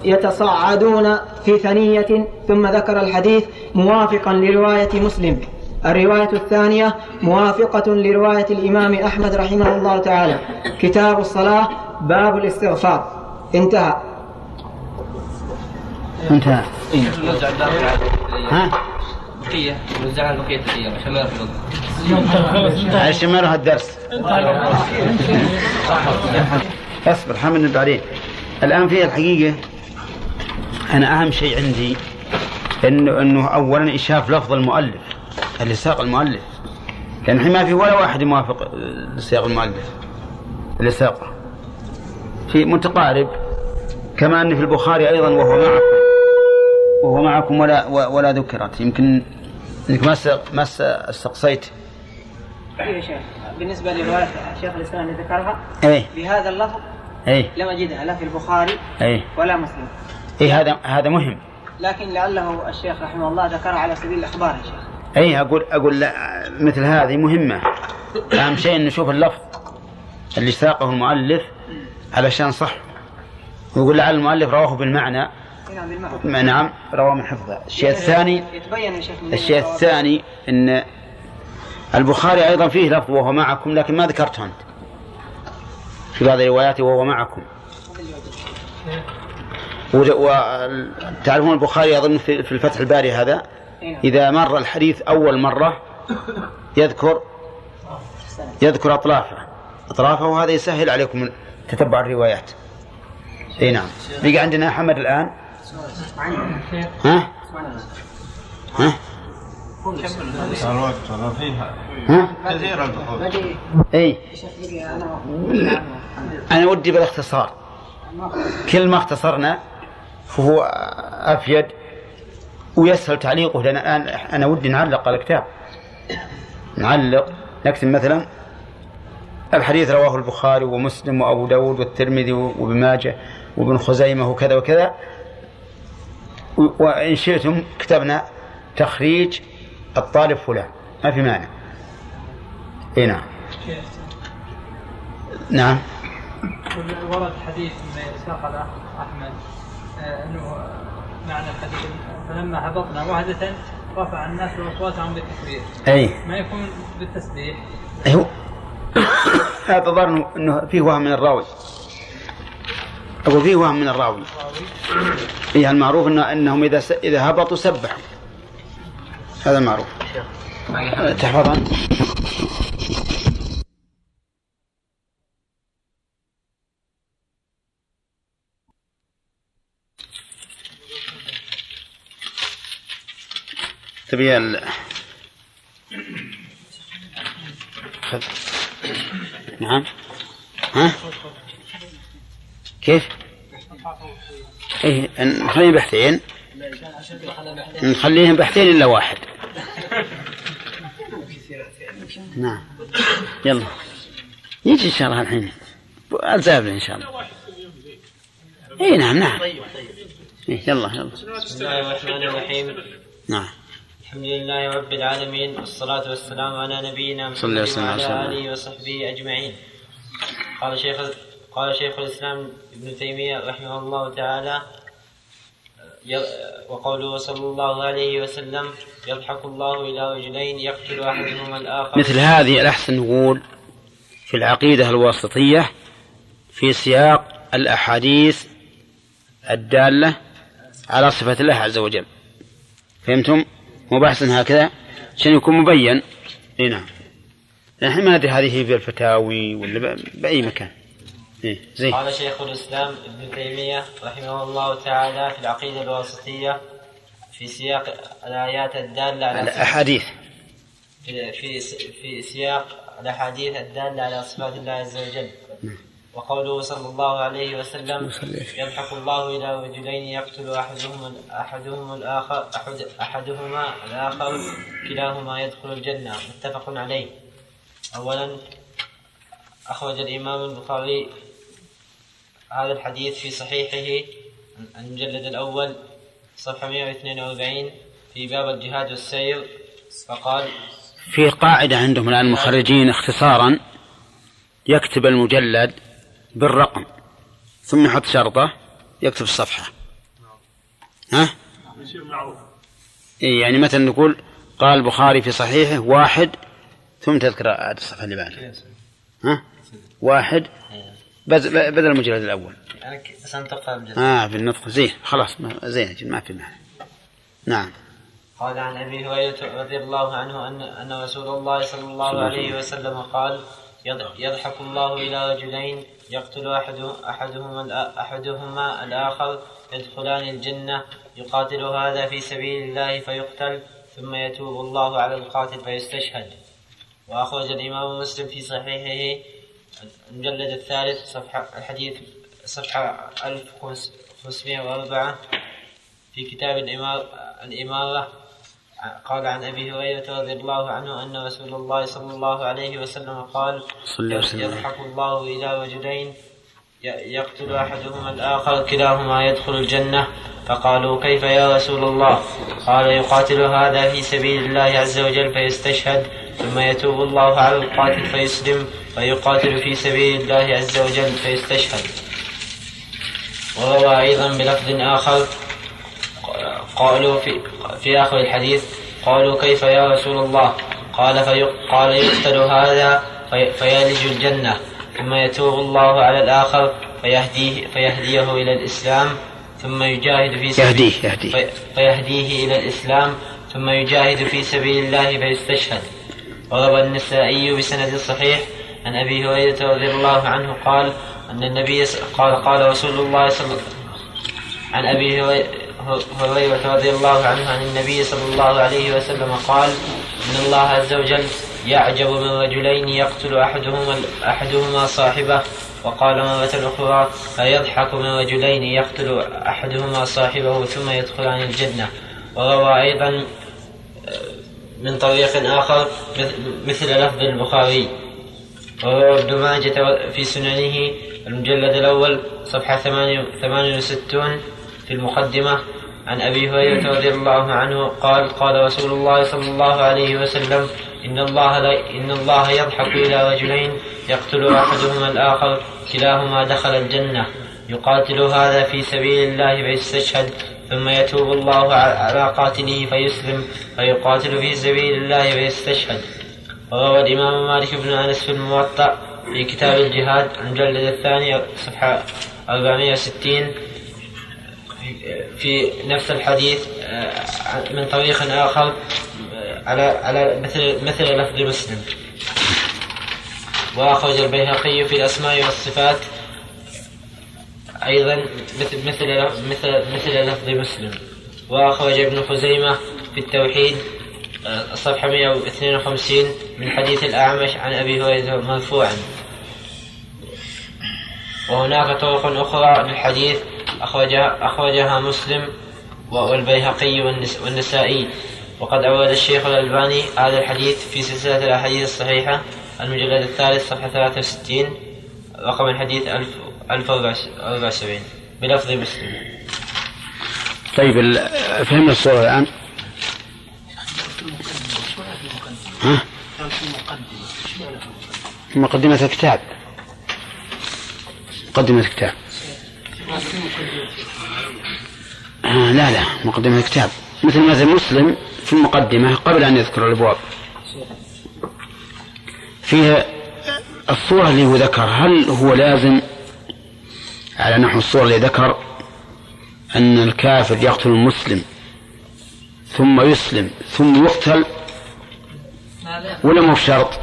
يتصعدون في ثنية ثم ذكر الحديث موافقا لرواية مسلم. الرواية الثانية موافقة لرواية الإمام أحمد رحمه الله تعالى. كتاب الصلاة باب الاستغفار. انتهى. انتهى. نرجع ها؟ بقية. نرجع بقية الأيام عشان ما يرفض عشان ما يروح الدرس. اصبر حمد بعدين. الآن في الحقيقة. أنا أهم شيء عندي إنه إنه أولا إشاف لفظ المؤلف. اللي ساق المؤلف. لأن الحين ما في ولا واحد موافق لسياق المؤلف. اللي ساقه في متقارب. كما أن في البخاري أيضا وهو معكم. وهو معكم ولا ولا ذكرت. يمكن إنك ما ما استقصيت. يا شيخ. بالنسبة لرواية شيخ الإسلام اللي ذكرها إيه. بهذا اللفظ إيه. لم أجدها لا في البخاري إيه. ولا مسلم. إيه هذا هذا مهم. لكن لعله الشيخ رحمه الله ذكرها على سبيل الإخبار يا شيخ. أي أقول أقول لا مثل هذه مهمة. أهم شيء أن نشوف اللفظ اللي ساقه المؤلف علشان صح. ويقول لعل المؤلف رواه بالمعنى. نعم نعم رواه من حفظه. الشيء الثاني الشيء الثاني إن البخاري أيضا فيه لفظ وهو معكم لكن ما ذكرته أنت. في بعض رواياته وهو معكم. وتعرفون البخاري اظن في الفتح الباري هذا؟ إذا مر الحديث أول مرة يذكر يذكر أطلافه أطرافه وهذا يسهل عليكم تتبع الروايات. إي نعم. بقى عندنا حمد الآن. ها؟ ها؟ ها؟ إي. أنا ودي بالاختصار. كل ما اختصرنا فهو أفيد. ويسهل تعليقه. لأن الآن أنا ودي نعلق على الكتاب. نعلق. نكتب مثلا الحديث رواه البخاري ومسلم وأبو داود والترمذي وابن ماجه وابن خزيمة وكذا وكذا. وإن شئتم كتبنا تخريج الطالب فلان. ما في مانع. إي نعم. نعم. ورد حديث ما ساق أحمد آه، أنه معنى الحديث. فلما هبطنا وهدة رفع الناس أصواتهم بالتكبير. أي. ما يكون بالتسبيح. أيوه هذا ظن إنه فيه وهم من الراوي. أقول فيه وهم من الراوي. فيها المعروف انه إنهم إذا س... إذا هبطوا سبحوا. هذا المعروف. تحفظها تبي ال... خذ نعم. ها؟ كيف؟ إيه نخليهم بحثين. نخليهم بحثين إلا واحد. نعم. يلا. يجي إن شاء الله الحين. الزابله إن شاء الله. اي نعم نعم. إيه يلا يلا. بسم الله الرحمن الرحيم. نعم. الحمد لله رب العالمين والصلاة والسلام على نبينا محمد. وعلى آله وصحبه أجمعين قال شيخ قال شيخ الإسلام ابن تيمية رحمه الله تعالى وقوله صلى الله عليه وسلم يضحك الله إلى رجلين يقتل أحدهما الآخر مثل هذه الأحسن نقول في العقيدة الواسطية في سياق الأحاديث الدالة على صفة الله عز وجل فهمتم؟ مو هكذا عشان يكون مبين. إي نعم. الحين ما أدري هذه في الفتاوي ولا ب- بأي مكان. إيه زين. قال شيخ الإسلام ابن تيمية رحمه الله تعالى في العقيدة الواسطية في سياق الآيات الدالة على الأحاديث. في في في سياق الأحاديث الدالة على صفات الله عز وجل. وقوله صلى الله عليه وسلم يضحك الله إلى رجلين يقتل احدهما أحدهما الآخر أحد أحدهما الآخر كلاهما يدخل الجنة. متفق عليه. اولا أخرج الإمام البخاري هذا الحديث في صحيحه المجلد الأول صفحة 142 في باب الجهاد والسير فقال في قاعدة عندهم الآن المخرجين اختصارا يكتب المجلد بالرقم. ثم يحط شرطة يكتب الصفحة. ها؟ إيه يعني مثلا نقول قال البخاري في صحيحه واحد ثم تذكر عاد الصفحة اللي بعدها. ها؟ واحد بدل المجلد الأول. سنتقى بجد. آه في النطق. زين خلاص زين ما في معنى نعم. قال عن أبي هريرة رضي الله عنه ان أن رسول الله صلى الله عليه وسلم قال يضحك الله إلى رجلين يقتل احد أحدهما الآ- أحدهما الآخر يدخلان الجنة يقاتل هذا في سبيل الله فيقتل ثم يتوب الله على القاتل فيستشهد. وأخرج الإمام مسلم في صحيحه المجلد الثالث صفحه الحديث صفحة 1504 في كتاب الإمارة. قال عن أبي هريرة رضي الله عنه أن رسول الله صلى الله عليه وسلم قال صلى الله عليه وسلم. يضحك الله إلى رجلين يقتل أحدهما الآخر كلاهما يدخل الجنة. فقالوا كيف يا رسول الله؟ قال يقاتل هذا في سبيل الله عز وجل فيستشهد ثم يتوب الله على القاتل فيسلم ويقاتل في سبيل الله عز وجل فيستشهد. وروى أيضا بلفظ آخر قالوا في في آخر الحديث قالوا كيف يا رسول الله؟ قال في قال يقتل هذا في فيلج الجنة ثم يتوب الله على الآخر فيهديه فيهديه إلى الإسلام ثم يجاهد في سبيل يهديه يهديه. في فيهديه إلى الإسلام ثم يجاهد في سبيل الله فيستشهد. وروى النسائي بسند صحيح عن أبي هريرة رضي الله عنه قال أن النبي قال قال رسول الله صلى عن أبي هري- هريرة رضي الله عنه عن النبي صلى الله عليه وسلم قال إن الله عز وجل يعجب من رجلين يقتل أحدهما أحدهما صاحبه وقال مرة أخرى فيضحك من رجلين يقتل أحدهما صاحبه ثم يدخلان الجنة. وروى أيضا من طريق آخر مث- مثل لفظ البخاري. وروى ابن ماجة في سننه المجلد الأول صفحة 68 في المقدمة. عن أبي هريرة رضي الله عنه قال قال رسول الله صلى الله عليه وسلم إن الله لا إن الله يضحك إلى رجلين يقتل أحدهما الآخر كلاهما دخل الجنة. يقاتل هذا في سبيل الله فيستشهد ثم يتوب الله على قاتله فيسلم فيقاتل في سبيل الله فيستشهد. وروى الإمام مالك بن أنس في الموطأ في كتاب الجهاد المجلد الثاني صفحة 460 في نفس الحديث آه، من طريق آخر آه، على على مثل مثل لفظ مسلم وأخرج البيهقي في الأسماء والصفات أيضا مثل مثل مثل مثل لفظ مسلم. وأخرج ابن خزيمة في التوحيد آه، صفحة 152 من حديث الأعمش عن أبي هريرة مرفوعا. وهناك طرق أخرى للحديث أخرجها, أخرجها مسلم والبيهقي والنسائي. وقد أورد الشيخ الألباني هذا الحديث في سلسلة الأحاديث الصحيحة المجلد الثالث صفحة 63 رقم الحديث 1074 بلفظ مسلم. طيب فهمنا الصورة الآن. ها؟ مقدمة الكتاب. مقدمة الكتاب. آه لا لا مقدمة الكتاب. مثل مثل مسلم في المقدمة قبل أن يذكر الأبواب. فيها الصورة اللي هو ذكر. هل هو لازم على نحو الصورة اللي ذكر أن الكافر يقتل المسلم ثم يسلم ثم يقتل؟ ولا مو بشرط؟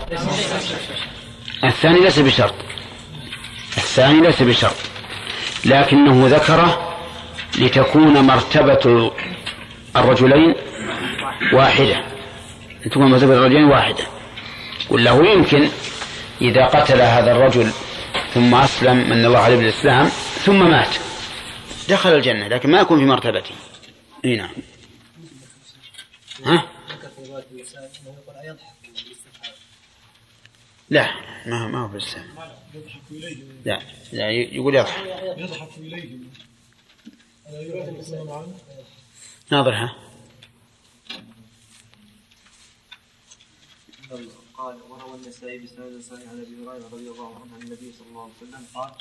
الثاني ليس بشرط. الثاني ليس بشرط. لكنه ذكره لتكون مرتبة الرجلين واحدة. تكون مرتبة الرجلين واحدة. وله يمكن إذا قتل هذا الرجل ثم أسلم من الله عليه بالإسلام ثم مات. دخل الجنة لكن ما يكون في مرتبته. إي نعم. ها؟ لا ما ما هو بالسلام. لا لا يقول يضحك. يضحك إليهم ناظرها قال وروى النسائي بسند صحيح عن أبي هريرة رضي الله عنه عن النبي صلى الله عليه وسلم قال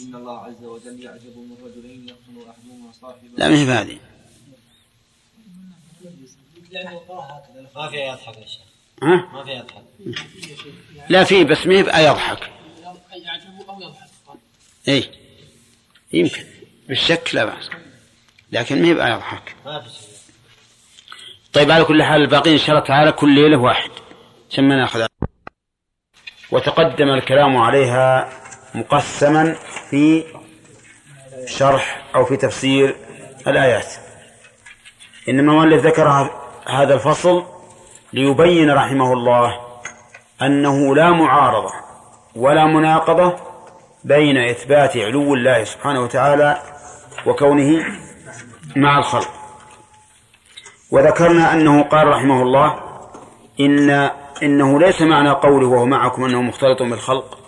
إن الله عز وجل يعجب من رجلين يقتل أحدهما صاحبه. لا مش هذه ما في يضحك يا شيخ. ها؟ ما في يضحك لا في بس ما يبقى يضحك يضحك. اي يمكن. بالشك لا بأس. لكن ما يبقى يضحك. طيب على كل حال الباقين إن شاء الله تعالى كل ليلة واحد. ثم ناخذ وتقدم الكلام عليها مقسما في شرح أو في تفسير الآيات. إنما المؤلف ذكر هذا الفصل ليبين رحمه الله أنه لا معارضة ولا مناقضة بين إثبات علو الله سبحانه وتعالى وكونه مع الخلق. وذكرنا أنه قال رحمه الله ان إنه ليس معنى قوله وهو معكم أنه مختلط بالخلق.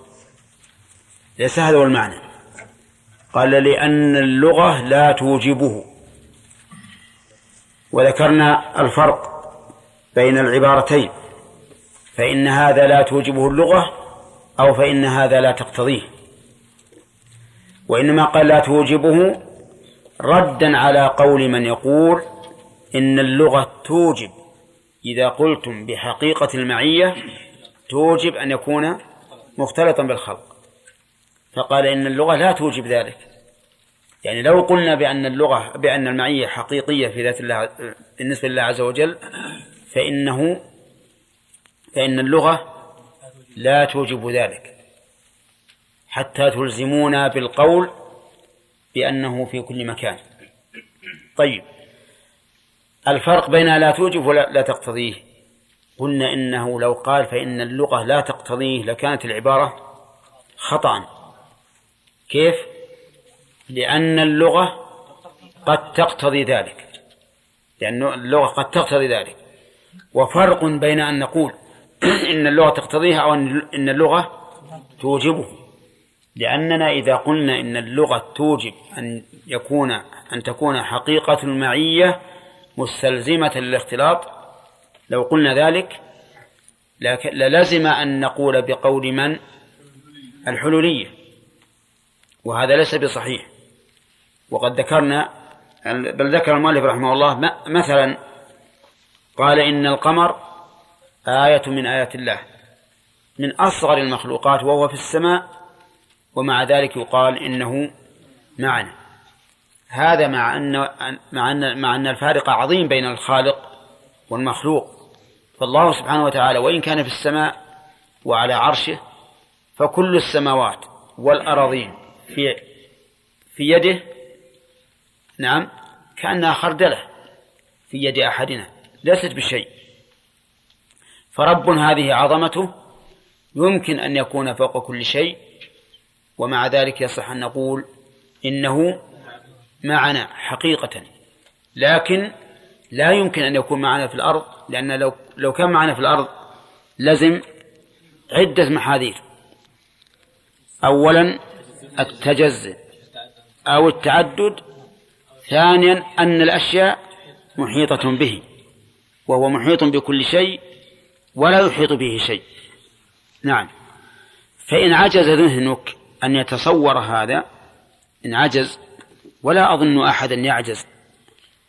ليس هذا هو المعنى. قال لأن اللغة لا توجبه. وذكرنا الفرق بين العبارتين. فإن هذا لا توجبه اللغة أو فإن هذا لا تقتضيه. وإنما قال لا توجبه ردا على قول من يقول إن اللغة توجب. إذا قلتم بحقيقة المعية توجب أن يكون مختلطا بالخلق. فقال إن اللغة لا توجب ذلك. يعني لو قلنا بأن اللغة بأن المعية حقيقية في ذات الله بالنسبة لله عز وجل فإنه فإن اللغة لا توجب ذلك. حتى تلزمونا بالقول بأنه في كل مكان. طيب. الفرق بين لا توجب ولا لا تقتضيه. قلنا إنه لو قال فإن اللغة لا تقتضيه لكانت العبارة خطأ. كيف؟ لأن اللغة قد تقتضي ذلك. لأن اللغة قد تقتضي ذلك. وفرق بين أن نقول إن اللغة تقتضيها أو إن اللغة توجبه. لأننا إذا قلنا إن اللغة توجب أن يكون أن تكون حقيقة المعية مستلزمة للاختلاط لو قلنا ذلك للزم أن نقول بقول من؟ الحلولية. وهذا ليس بصحيح. وقد ذكرنا بل ذكر المؤلف رحمه الله مثلا قال إن القمر آية من آيات الله. من أصغر المخلوقات وهو في السماء ومع ذلك يقال إنه معنا. هذا مع أن مع أن مع أن الفارق عظيم بين الخالق والمخلوق. فالله سبحانه وتعالى وإن كان في السماء وعلى عرشه فكل السماوات والأراضين في في يده نعم كأنها خردلة في يد أحدنا ليست بشيء. فرب هذه عظمته يمكن أن يكون فوق كل شيء ومع ذلك يصح أن نقول إنه معنا حقيقة. لكن لا يمكن أن يكون معنا في الأرض لأن لو لو كان معنا في الأرض لزم عدة محاذير. أولا التجزئ أو التعدد. ثانيا أن الأشياء محيطة به وهو محيط بكل شيء ولا يحيط به شيء. نعم. فإن عجز ذهنك أن يتصور هذا إن عجز ولا أظن أحدا يعجز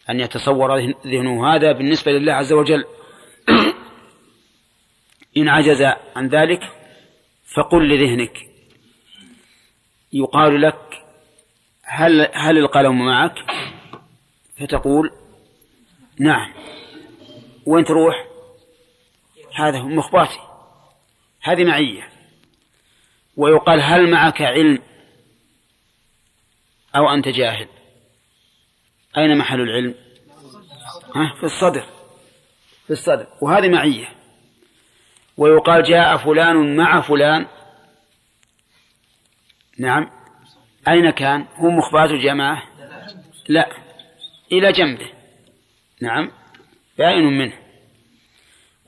أن يتصور ذهنه هذا بالنسبة لله عز وجل. إن عجز عن ذلك فقل لذهنك. يقال لك هل هل القلم معك؟ فتقول نعم. وين تروح؟ هذا مخباتي هذه معية. ويقال هل معك علم أو أنت جاهل؟ أين محل العلم؟ ها؟ في الصدر. في الصدر. وهذه معية. ويقال جاء فلان مع فلان. نعم. أين كان؟ هو مخبات الجماعة؟ لا. إلى جنبه. نعم. بائن منه.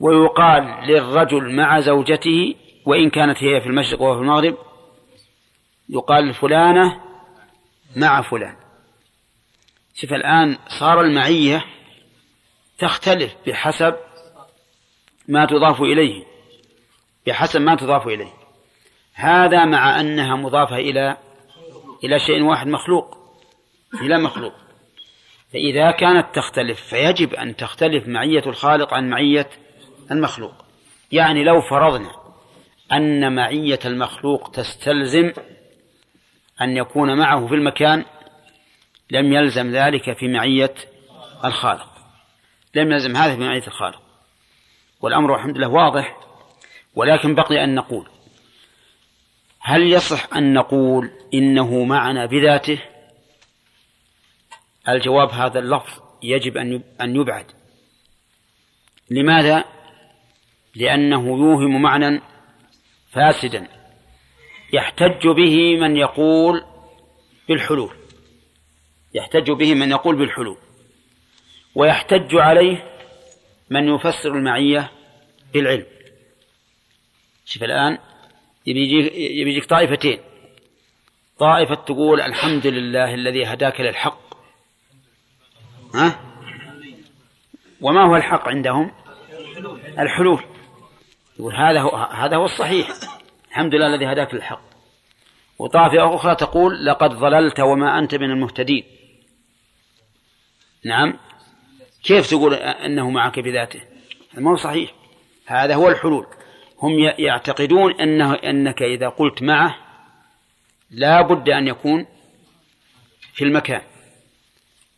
ويقال للرجل مع زوجته وإن كانت هي في المشرق وهو في المغرب يقال فلانة مع فلان. شوف الآن صار المعية تختلف بحسب ما تضاف إليه بحسب ما تضاف إليه. هذا مع أنها مضافة إلى إلى شيء واحد مخلوق إلى مخلوق. فإذا كانت تختلف فيجب أن تختلف معية الخالق عن معية المخلوق. يعني لو فرضنا أن معية المخلوق تستلزم أن يكون معه في المكان لم يلزم ذلك في معية الخالق. لم يلزم هذا في معية الخالق. والأمر الحمد لله واضح ولكن بقي أن نقول هل يصح أن نقول إنه معنا بذاته؟ الجواب هذا اللفظ يجب أن يبعد. لماذا؟ لأنه يوهم معنى فاسدا. يحتج به من يقول بالحلول. يحتج به من يقول بالحلول. ويحتج عليه من يفسر المعية بالعلم. شوف الآن يبي يجيك, طائفتين. طائفة تقول الحمد لله الذي هداك للحق ها؟ وما هو الحق عندهم؟ الحلول. يقول هذا هو هذا هو الصحيح. الحمد لله الذي هداك للحق. وطائفة أخرى تقول لقد ضللت وما أنت من المهتدين. نعم. كيف تقول أنه معك بذاته؟ ما هو صحيح. هذا هو الحلول. هم يعتقدون أنه أنك إذا قلت معه لا بد أن يكون في المكان.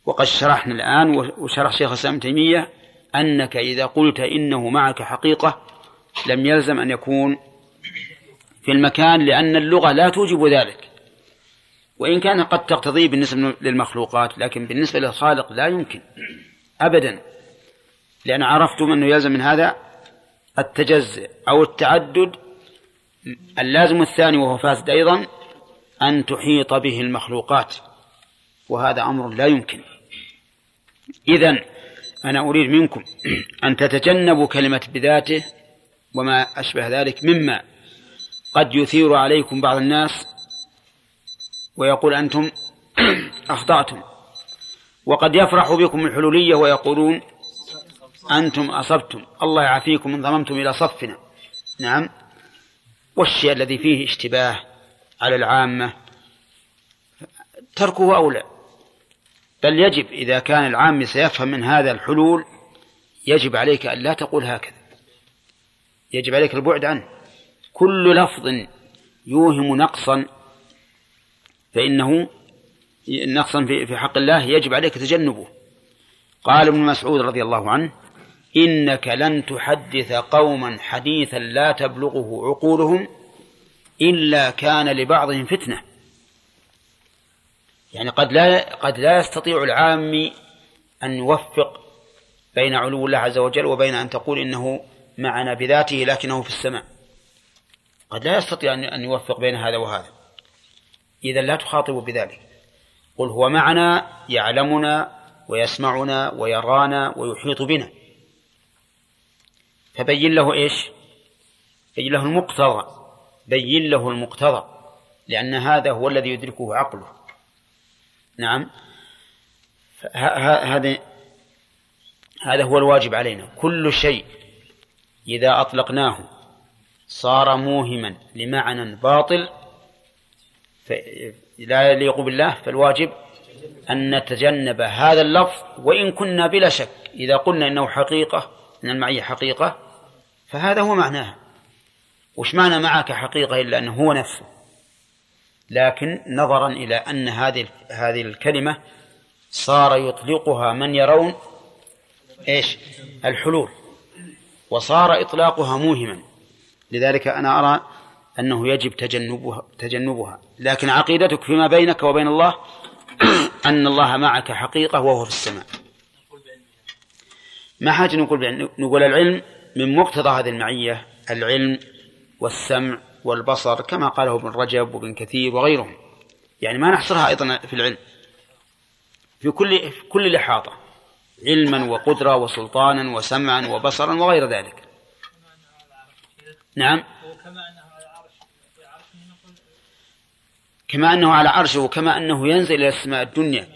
وقد شرحنا الآن وشرح شيخ الإسلام تيمية أنك إذا قلت إنه معك حقيقة لم يلزم أن يكون في المكان لأن اللغة لا توجب ذلك. وإن كان قد تقتضي بالنسبة للمخلوقات لكن بالنسبة للخالق لا يمكن. أبدا. لأن عرفتم أنه يلزم من هذا التجزئ أو التعدد. اللازم الثاني وهو فاسد أيضا أن تحيط به المخلوقات. وهذا أمر لا يمكن. إذن أنا أريد منكم أن تتجنبوا كلمة بذاته وما أشبه ذلك مما قد يثير عليكم بعض الناس ويقول أنتم أخطأتم. وقد يفرح بكم الحلولية ويقولون أنتم أصبتم. الله يعافيكم إن ضممتم إلى صفنا. نعم. والشيء الذي فيه اشتباه على العامة تركه أولى. بل يجب إذا كان العام سيفهم من هذا الحلول يجب عليك أن لا تقول هكذا. يجب عليك البعد عنه. كل لفظ يوهم نقصا فإنه نقصا في حق الله يجب عليك تجنبه. قال ابن مسعود رضي الله عنه إنك لن تحدث قوما حديثا لا تبلغه عقولهم إلا كان لبعضهم فتنة. يعني قد لا قد لا يستطيع العام أن يوفق بين علو الله عز وجل وبين أن تقول إنه معنا بذاته لكنه في السماء. قد لا يستطيع أن يوفق بين هذا وهذا. إذا لا تخاطب بذلك. قل هو معنا يعلمنا ويسمعنا ويرانا ويحيط بنا. فبين له إيش؟ بين له المقتضى. بين له المقتضى. لأن هذا هو الذي يدركه عقله. نعم. هذا هذا هو الواجب علينا. كل شيء إذا أطلقناه صار موهما لمعنى باطل لا يليق بالله فالواجب أن نتجنب هذا اللفظ وإن كنا بلا شك إذا قلنا إنه حقيقة أن المعية حقيقة فهذا هو معناها وش معنى معك حقيقة إلا أنه هو نفسه؟ لكن نظرا إلى أن هذه هذه الكلمة صار يطلقها من يرون إيش؟ الحلول. وصار إطلاقها موهما. لذلك أنا أرى أنه يجب تجنبها تجنبها. لكن عقيدتك فيما بينك وبين الله أن الله معك حقيقة وهو في السماء. ما حاجة نقول نقول العلم من مقتضى هذه المعية العلم والسمع والبصر كما قاله ابن رجب وابن كثير وغيرهم. يعني ما نحصرها أيضا في العلم. في كل في كل الإحاطة علما وقدرة وسلطانا وسمعا وبصرا وغير ذلك. نعم. كما أنه على عرشه وكما أنه ينزل إلى السماء الدنيا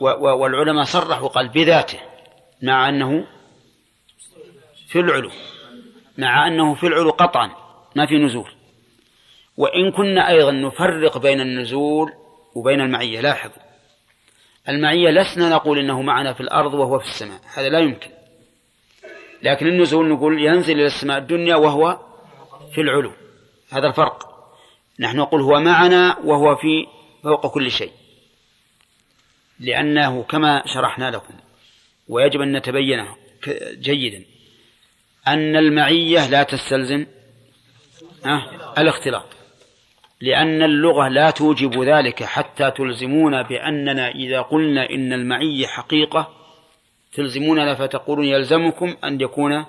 والعلماء صرحوا قال بذاته مع أنه في العلو مع أنه في العلو قطعا ما في نزول. وإن كنا أيضا نفرق بين النزول وبين المعية لاحظوا. المعية لسنا نقول إنه معنا في الأرض وهو في السماء. هذا لا يمكن. لكن النزول نقول ينزل إلى السماء الدنيا وهو في العلو. هذا الفرق. نحن نقول هو معنا وهو في فوق كل شيء. لأنه كما شرحنا لكم ويجب أن نتبينه جيدا أن المعية لا تستلزم الاختلاط. لأن اللغة لا توجب ذلك حتى تلزمون بأننا إذا قلنا إن المعية حقيقة تلزموننا فتقولون يلزمكم أن يكون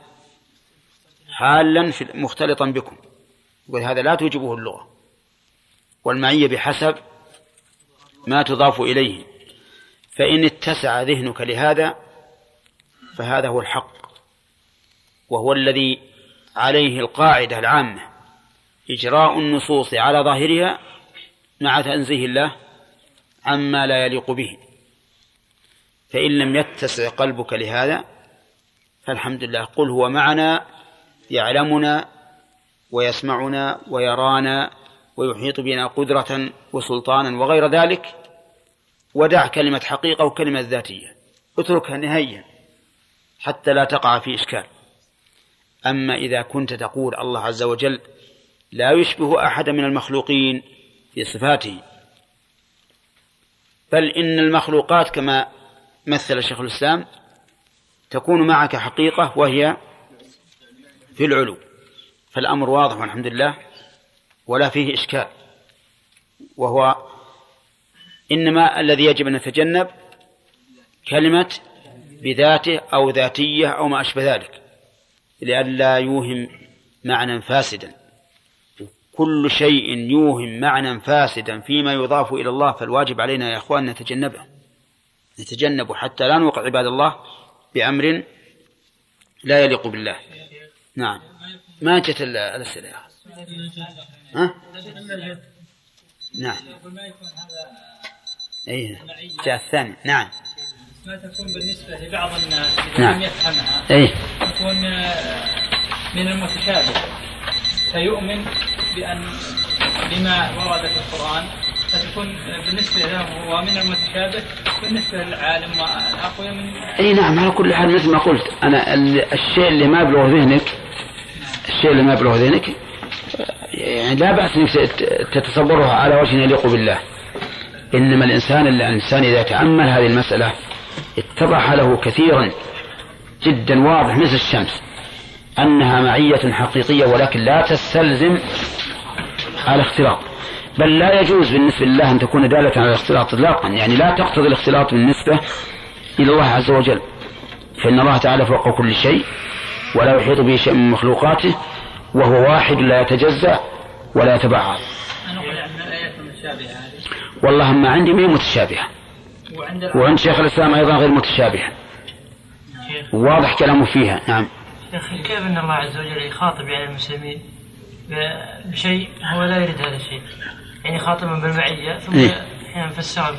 حالا مختلطا بكم. وهذا لا توجبه اللغة. والمعية بحسب ما تضاف إليه. فإن اتسع ذهنك لهذا فهذا هو الحق وهو الذي عليه القاعدة العامة. إجراء النصوص على ظاهرها مع تنزيه الله عما لا يليق به. فإن لم يتسع قلبك لهذا فالحمد لله. قل هو معنا يعلمنا ويسمعنا ويرانا ويحيط بنا قدرة وسلطانا وغير ذلك. ودع كلمة حقيقة وكلمة ذاتية. اتركها نهائيا حتى لا تقع في إشكال. أما إذا كنت تقول الله عز وجل لا يشبه أحد من المخلوقين في صفاته. بل إن المخلوقات كما مثل شيخ الإسلام تكون معك حقيقة وهي في العلو. فالأمر واضح والحمد لله ولا فيه إشكال. وهو إنما الذي يجب أن نتجنب كلمة بذاته أو ذاتية أو ما أشبه ذلك لئلا يوهم معنى فاسدا. كل شيء يوهم معنى فاسدا فيما يضاف إلى الله فالواجب علينا يا أخوان نتجنبه. نتجنبه حتى لا نوقع عباد الله بأمر لا يليق بالله. نعم. ما جت الأسئلة يا ها؟ نعم. أي جاء الثاني. نعم. ما تكون بالنسبة لبعض الناس إذا نعم. لم يفهمها أي تكون من المتشابه. فيؤمن بأن بما ورد في القرآن فتكون بالنسبة له هو من المتشابه بالنسبة للعالم والأقوى من إي نعم على كل حال مثل ما قلت ال- الشيء اللي ما يبلغ ذهنك الشيء اللي ما يبلغ ذهنك يعني لا بأس إنك تت- تتصوره على وجه يليق بالله. إنما الإنسان الإنسان إذا تامل هذه المسألة اتضح له كثيرا جدا واضح مثل الشمس. أنها معية حقيقية ولكن لا تستلزم الاختلاط. بل لا يجوز بالنسبة لله أن تكون دالة على الاختلاط اطلاقا. يعني لا تقتضي الاختلاط بالنسبة إلى الله عز وجل. فإن الله تعالى فوق كل شيء ولا يحيط به شيء من مخلوقاته وهو واحد لا يتجزأ ولا يتبعض. أن والله ما عندي ما هي متشابهة. وعند شيخ الإسلام أيضا غير متشابهة. واضح كلامه فيها. نعم. يا أخي كيف أن الله عز وجل يخاطب يعني المسلمين بشيء هو لا يريد هذا الشيء؟ يعني يخاطبهم بالمعية ثم إيه. أحيانا نفسرها ب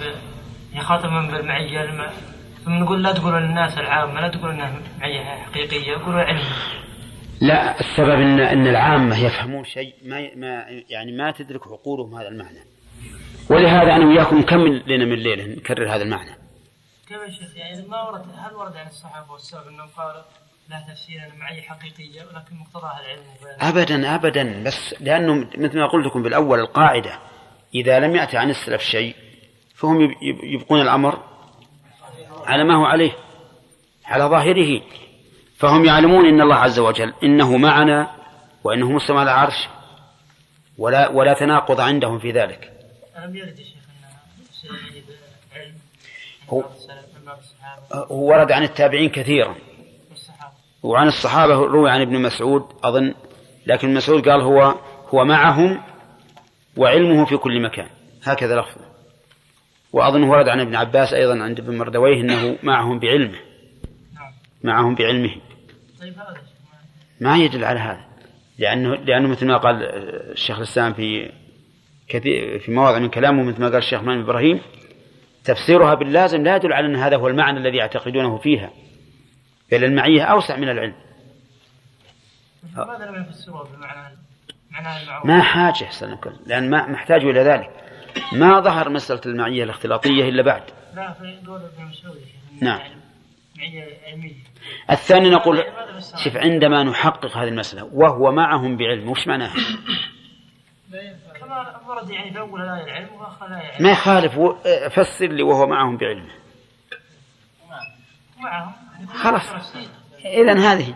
يخاطبهم بالمعية لما ثم نقول لا تقولوا للناس العامة لا تقولوا إنها معية حقيقية قولوا علم. لا السبب إن إن العامة يفهمون شيء ما ما يعني ما تدرك عقولهم هذا المعنى. ولهذا أنا وياكم نكمل لنا من ليلة نكرر هذا المعنى؟ كيف يا شيخ؟ يعني ما ورد هل ورد عن الصحابة والسلف أنهم قالوا لا تفسير حقيقية ولكن مقتضاها العلم ابدا ابدا بس لأنه مثل ما قلت لكم بالأول القاعدة إذا لم يأتي عن السلف شيء فهم يب- يب- يبقون الأمر على ما هو عليه على ظاهره. فهم يعلمون إن الله عز وجل إنه معنا وإنه مستوى على العرش ولا ولا تناقض عندهم في ذلك. ألم يرد يا شيخ هو ورد عن التابعين كثيرا. وعن الصحابة روي عن ابن مسعود أظن لكن مسعود قال هو هو معهم وعلمه في كل مكان. هكذا لفظه وأظن ورد عن ابن عباس أيضا عند ابن مردويه أنه معهم بعلمه. معهم بعلمه. ما يدل على هذا. لأنه لأنه مثل ما قال الشيخ الإسلام في كثير في مواضع من كلامه مثل ما قال الشيخ محمد إبراهيم تفسيرها باللازم لا يدل على أن هذا هو المعنى الذي يعتقدونه فيها. بل المعية أوسع من العلم. لماذا لم يفسروها بمعنى معنى المعروف ما حاجة كل لأن ما محتاج إلى ذلك. ما ظهر مسألة المعية الاختلاطية إلا بعد. لا في قول ابن مسعود يا شيخ نعم الثاني نقول شوف عندما نحقق هذه المسألة وهو معهم بعلم وش معناها؟ كما ورد يعني في أول الآية العلم وآخر الآية علم ما يخالف فسر لي وهو معهم بعلمه معهم. خلاص. إذا هذه.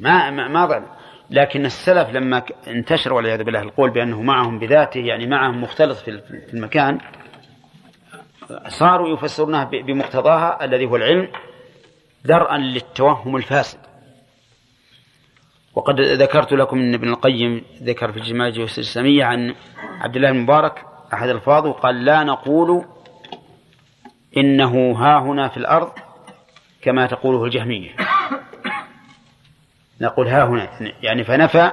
ما ما, ما لكن السلف لما انتشر والعياذ بالله القول بأنه معهم بذاته يعني معهم مختلط في ال- في المكان صاروا يفسرونها بمقتضاها الذي هو العلم درءا للتوهم الفاسد. وقد ذكرت لكم إن ابن القيم ذكر في الجماعة الإسلامية عن عبد الله المبارك أحد الفاظه قال لا نقول إنه ها هنا في الأرض كما تقوله الجهمية. نقول ها هنا يعني فنفى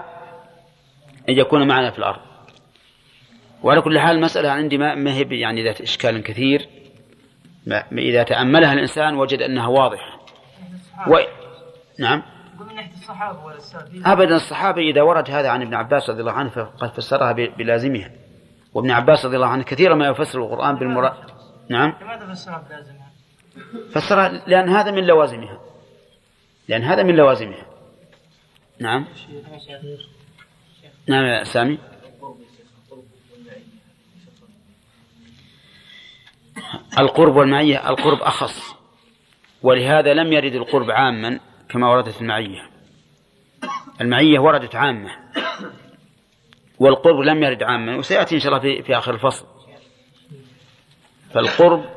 أن يكون معنا في الأرض. وعلى كل حال المسألة عندي ما هي يعني ذات إشكال كثير. ما إذا تأملها الإنسان وجد أنها واضحة. و... نعم. أبدا الصحابة إذا ورد هذا عن ابن عباس رضي الله عنه فقد فسرها بلازمها. وابن عباس رضي الله عنه كثيرا ما يفسر القرآن بالمراد نعم. لماذا فسرها بلازمها؟ فسرها لأن هذا من لوازمها. لأن هذا من لوازمها. نعم. نعم يا سامي. القرب والمعية القرب أخص. ولهذا لم يرد القرب عاما كما وردت المعية. المعية وردت عامة. والقرب لم يرد عاما وسيأتي إن شاء الله في, في آخر الفصل. فالقرب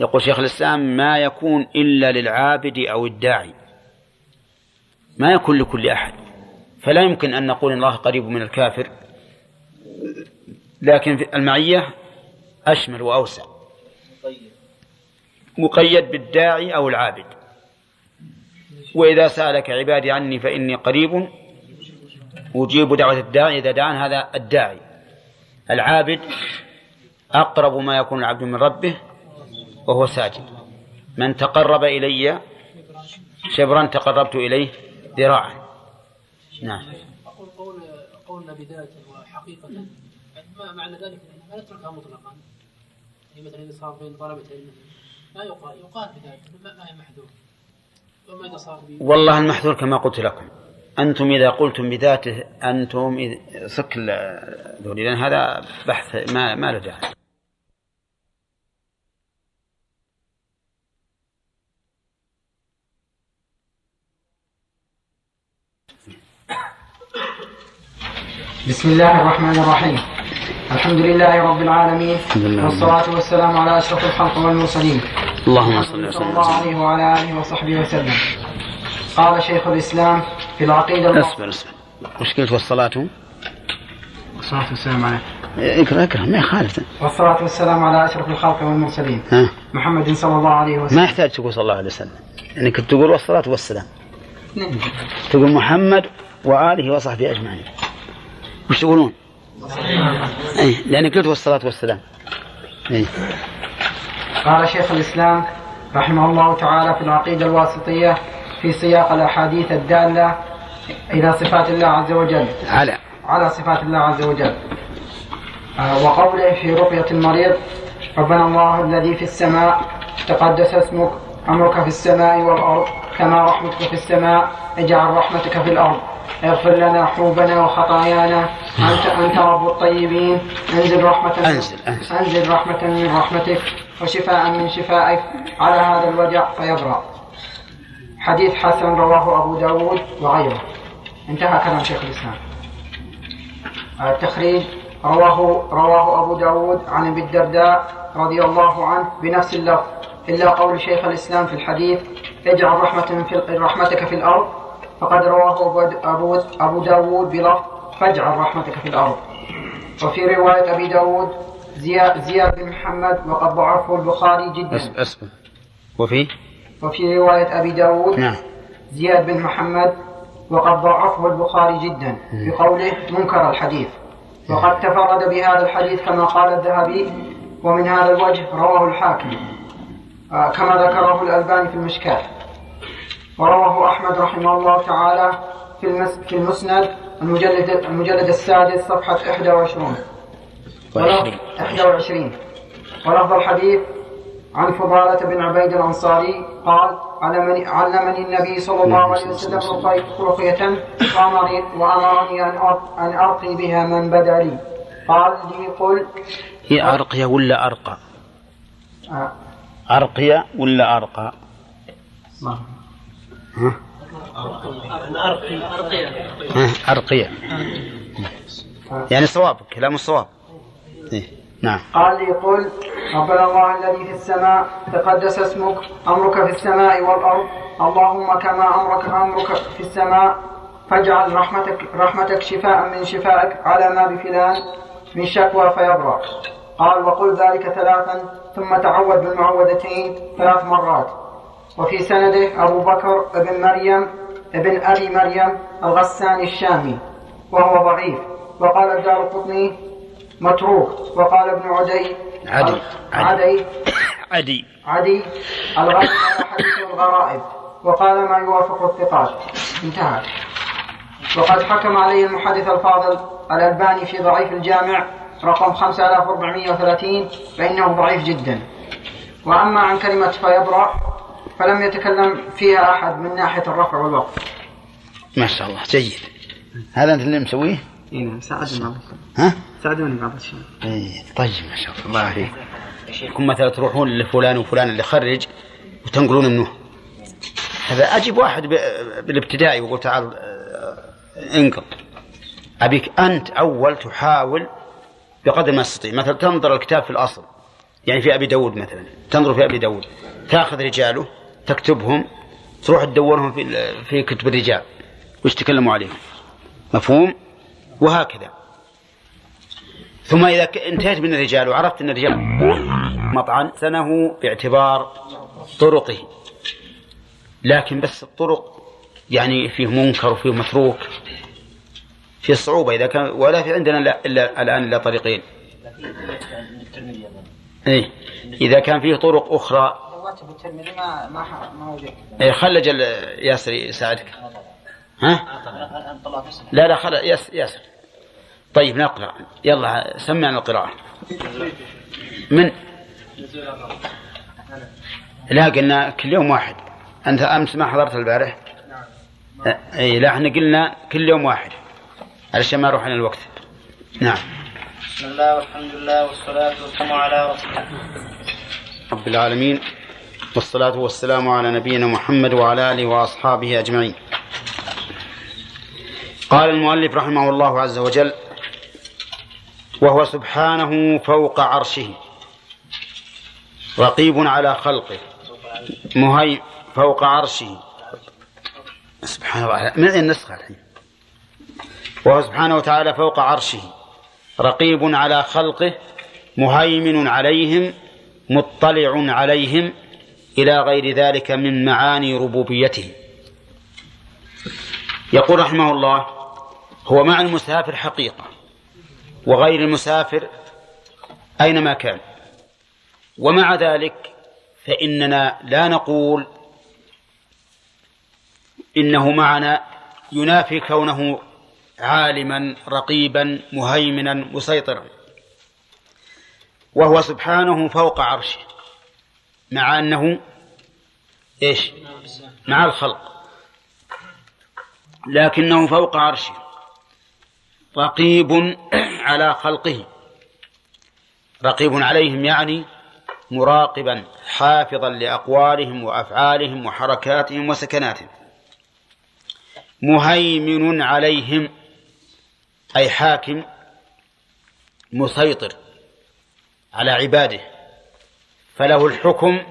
يقول شيخ الإسلام ما يكون إلا للعابد أو الداعي. ما يكون لكل أحد. فلا يمكن أن نقول إن الله قريب من الكافر. لكن المعية أشمل وأوسع. مقيد بالداعي أو العابد. وإذا سألك عبادي عني فإني قريب أجيب دعوة الداعي. إذا دعان هذا الداعي. العابد أقرب ما يكون العبد من ربه وهو ساجد. من تقرب إلي شبرا تقربت إليه ذراعا. نعم. أقول قول قلنا بذاته وحقيقة. ما معنى ذلك؟ ما نتركها مطلقا. يعني مثلا إذا صار بين طلبة علم ما يقال يقال بذاته ما هي محذور وما إذا صار والله المحذور كما قلت لكم. أنتم إذا قلتم بذاته أنتم إذ- صك ذولي لأن هذا بحث ما ما له داعي. بسم الله الرحمن الرحيم. الحمد لله رب العالمين. والصلاة والسلام على أشرف الخلق والمرسلين. اللهم صل صلى وسلم الله عليه وعلى آله وصحبه وسلم. قال شيخ الإسلام في العقيدة اصبر اصبر مشكلة والصلاة؟ والصلاة والسلام عليه اقرأ اقرأ. ما يخالف. والصلاة والسلام على أشرف الخلق والمرسلين. ها؟ محمد صلى الله عليه وسلم. ما يحتاج تقول صلى الله عليه وسلم. يعني كنت تقول والصلاة والسلام. نعم. تقول محمد وآله وصحبه أجمعين. وش تقولون؟ أي لأنك قلت والصلاة والسلام. أي قال شيخ الإسلام رحمه الله تعالى في العقيدة الواسطية في سياق الأحاديث الدالة إلى صفات الله عز وجل. على. على صفات الله عز وجل. آه، وقوله في رقية المريض ربنا الله الذي في السماء تقدس اسمك أمرك في السماء والأرض كما رحمتك في السماء اجعل رحمتك في الأرض. اغفر لنا حوبنا وخطايانا. أنت أنت رب الطيبين. أنزل رحمة أنزل أنزل. أنزل رحمة من رحمتك وشفاء من شفائك. على هذا الوجع فيبرأ. حديث حسن رواه أبو داود وغيره. انتهى كلام شيخ الإسلام. التخريج رواه رواه أبو داود عن أبي الدرداء رضي الله عنه بنفس اللفظ. إلا قول شيخ الإسلام في الحديث اجعل رحمة في رحمتك في الأرض فقد رواه أبو- أبو, داود بلفظ فاجعل رحمتك في الأرض. وفي رواية أبي داود زياد, زياد بن محمد وقد ضعفه البخاري جدا. أصبر وفي؟ وفي رواية أبي داود نعم. زياد بن محمد وقد ضعفه البخاري جدا. بقوله منكر الحديث. وقد تفرد بهذا الحديث كما قال الذهبي ومن هذا الوجه رواه الحاكم. آه، كما ذكره الألباني في المشكاة ورواه أحمد رحمه الله تعالى في المس في المسند المجلد المجلد السادس صفحة 21 وعشرين. 21 ولفظ الحديث عن فضالة بن عبيد الأنصاري قال علمني, علمني النبي صلى الله عليه وسلم رقي- رقية وأمرني, أن أرقي بها من بدأ لي. قال لي قل. هي أرقية ولا أرقى؟ آه، أرقية ولا أرقى؟ ما. ها؟ ها أرقية. يعني صواب كلام الصواب. إيه. نعم. قال لي قل ربنا الله الذي في السماء تقدس اسمك أمرك في السماء والأرض. اللهم كما أمرك أمرك في السماء فاجعل رحمتك رحمتك شفاء من شفائك على ما بفلان من شكوى فيبرأ. قال وقل ذلك ثلاثا ثم تعوذ بالمعوذتين ثلاث مرات. وفي سنده أبو بكر بن مريم ابن أبي مريم الغساني الشامي وهو ضعيف. وقال الدار قطني متروك. وقال ابن عدي عدي عدي. عدي عدي. حديث الغرائب. وقال ما يوافق الثقات. انتهى. وقد حكم عليه المحدث الفاضل الألباني في ضعيف الجامع رقم 5430 فإنه ضعيف جدا. وأما عن كلمة فيبرأ فلم يتكلم فيها أحد من ناحية الرفع والوقف. ما شاء الله جيد. هذا أنت اللي مسويه؟ إي نعم ساعدني بعض ها؟ ساعدوني بعض الشيء إيه طيب ما شاء الله. الله يعافيك يكون مثلا تروحون لفلان وفلان اللي خرج وتنقلون منه. هذا أجيب واحد بالابتدائي وقول تعال آه، انقل. أبيك أنت أول تحاول بقدر ما تستطيع. مثلا تنظر الكتاب في الأصل. يعني في أبي داود مثلا. تنظر في أبي داود. تأخذ رجاله. تكتبهم تروح تدورهم في في كتب الرجال وش تكلموا عليهم. مفهوم؟ وهكذا. ثم إذا انتهيت من الرجال وعرفت أن الرجال مطعن سنه باعتبار طرقه. لكن بس الطرق يعني فيه منكر وفيه متروك في صعوبة. إذا كان ولا في عندنا إلا- إلا الآن إلا طريقين. إيه. إذا كان فيه طرق أخرى راتب الترمذي ما ما ما وجد إيه خلج ال- ياسر يساعدك. ها؟ لا لا خل ياس ياسر. طيب نقرأ. يلا سمعنا القراءة. من؟ لا قلنا كل يوم واحد. أنت أمس ما حضرت البارح؟ أي لا إحنا قلنا كل يوم واحد. علشان ما يروح عن الوقت. نعم. بسم الله والحمد لله والصلاة والسلام على رسول الله. رب العالمين. والصلاة والسلام على نبينا محمد وعلى آله وأصحابه أجمعين. قال المؤلف رحمه الله عز وجل وهو سبحانه فوق عرشه رقيب على خلقه مهي فوق عرشه. سبحان الله من النسخة الحين؟ وهو سبحانه وتعالى فوق عرشه رقيب على خلقه مهيمن عليهم مطلع عليهم إلى غير ذلك من معاني ربوبيته. يقول رحمه الله هو مع المسافر حقيقة وغير المسافر أينما كان. ومع ذلك فإننا لا نقول إنه معنا ينافي كونه عالما رقيبا مهيمنا مسيطرا. وهو سبحانه فوق عرشه. مع أنه إيش؟ مع الخلق. لكنه فوق عرشه. رقيب على خلقه. رقيب عليهم يعني مراقبا حافظا لأقوالهم وأفعالهم وحركاتهم وسكناتهم. مهيمن عليهم أي حاكم مسيطر على عباده. فله الحكم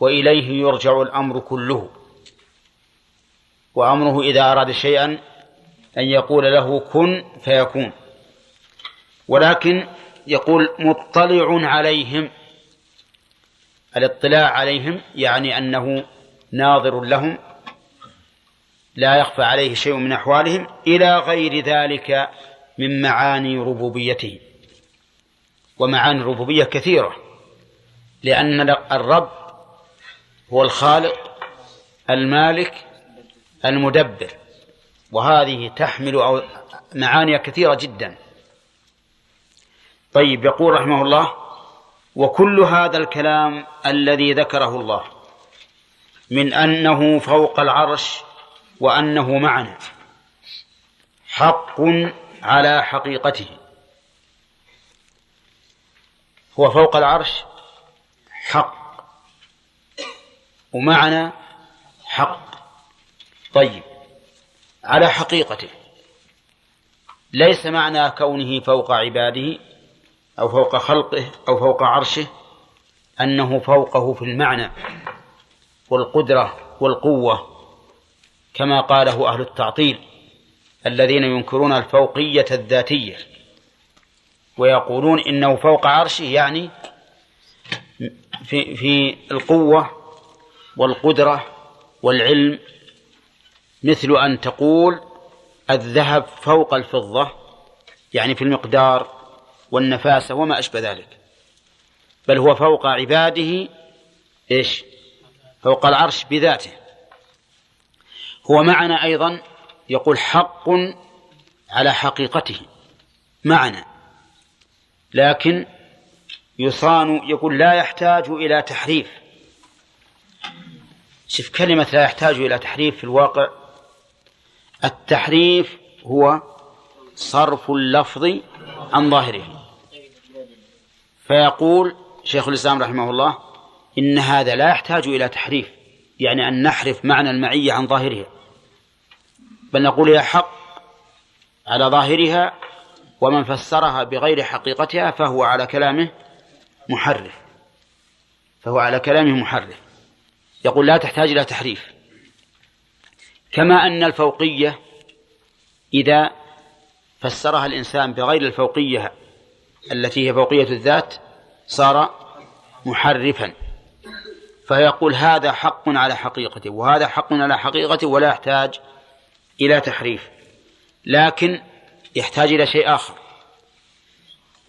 وإليه يرجع الأمر كله. وأمره إذا أراد شيئا أن يقول له كن فيكون. ولكن يقول مطلع عليهم. الاطلاع عليهم يعني أنه ناظر لهم. لا يخفى عليه شيء من أحوالهم إلى غير ذلك من معاني ربوبيته. ومعاني الربوبية كثيرة. لأن الرب هو الخالق المالك المدبر. وهذه تحمل معاني كثيرة جدا. طيب يقول رحمه الله وكل هذا الكلام الذي ذكره الله من أنه فوق العرش وأنه معنا حق على حقيقته. هو فوق العرش حق. ومعنى حق. طيب. على حقيقته. ليس معنى كونه فوق عباده أو فوق خلقه أو فوق عرشه أنه فوقه في المعنى والقدرة والقوة كما قاله أهل التعطيل الذين ينكرون الفوقية الذاتية ويقولون إنه فوق عرشه يعني في في القوة والقدرة والعلم مثل أن تقول الذهب فوق الفضة يعني في المقدار والنفاسة وما أشبه ذلك. بل هو فوق عباده إيش؟ فوق العرش بذاته. هو معنا أيضا يقول حق على حقيقته معنا. لكن يصان يقول لا يحتاج إلى تحريف. شوف كلمة لا يحتاج إلى تحريف في الواقع التحريف هو صرف اللفظ عن ظاهره. فيقول شيخ الإسلام رحمه الله إن هذا لا يحتاج إلى تحريف يعني أن نحرف معنى المعية عن ظاهرها بل نقول هي حق على ظاهرها ومن فسرها بغير حقيقتها فهو على كلامه. محرف. فهو على كلامه محرف. يقول لا تحتاج إلى تحريف. كما أن الفوقية إذا فسرها الإنسان بغير الفوقية التي هي فوقية الذات صار محرفا. فيقول هذا حق على حقيقته وهذا حق على حقيقته ولا يحتاج إلى تحريف. لكن يحتاج إلى شيء آخر.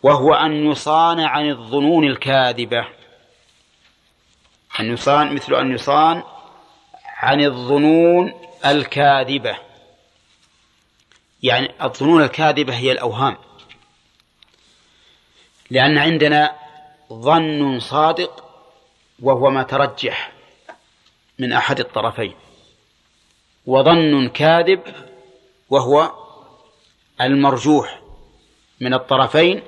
وهو أن يصان عن الظنون الكاذبة. أن يصان مثل أن يصان عن الظنون الكاذبة. يعني الظنون الكاذبة هي الأوهام. لأن عندنا ظن صادق وهو ما ترجح من أحد الطرفين. وظن كاذب وهو المرجوح من الطرفين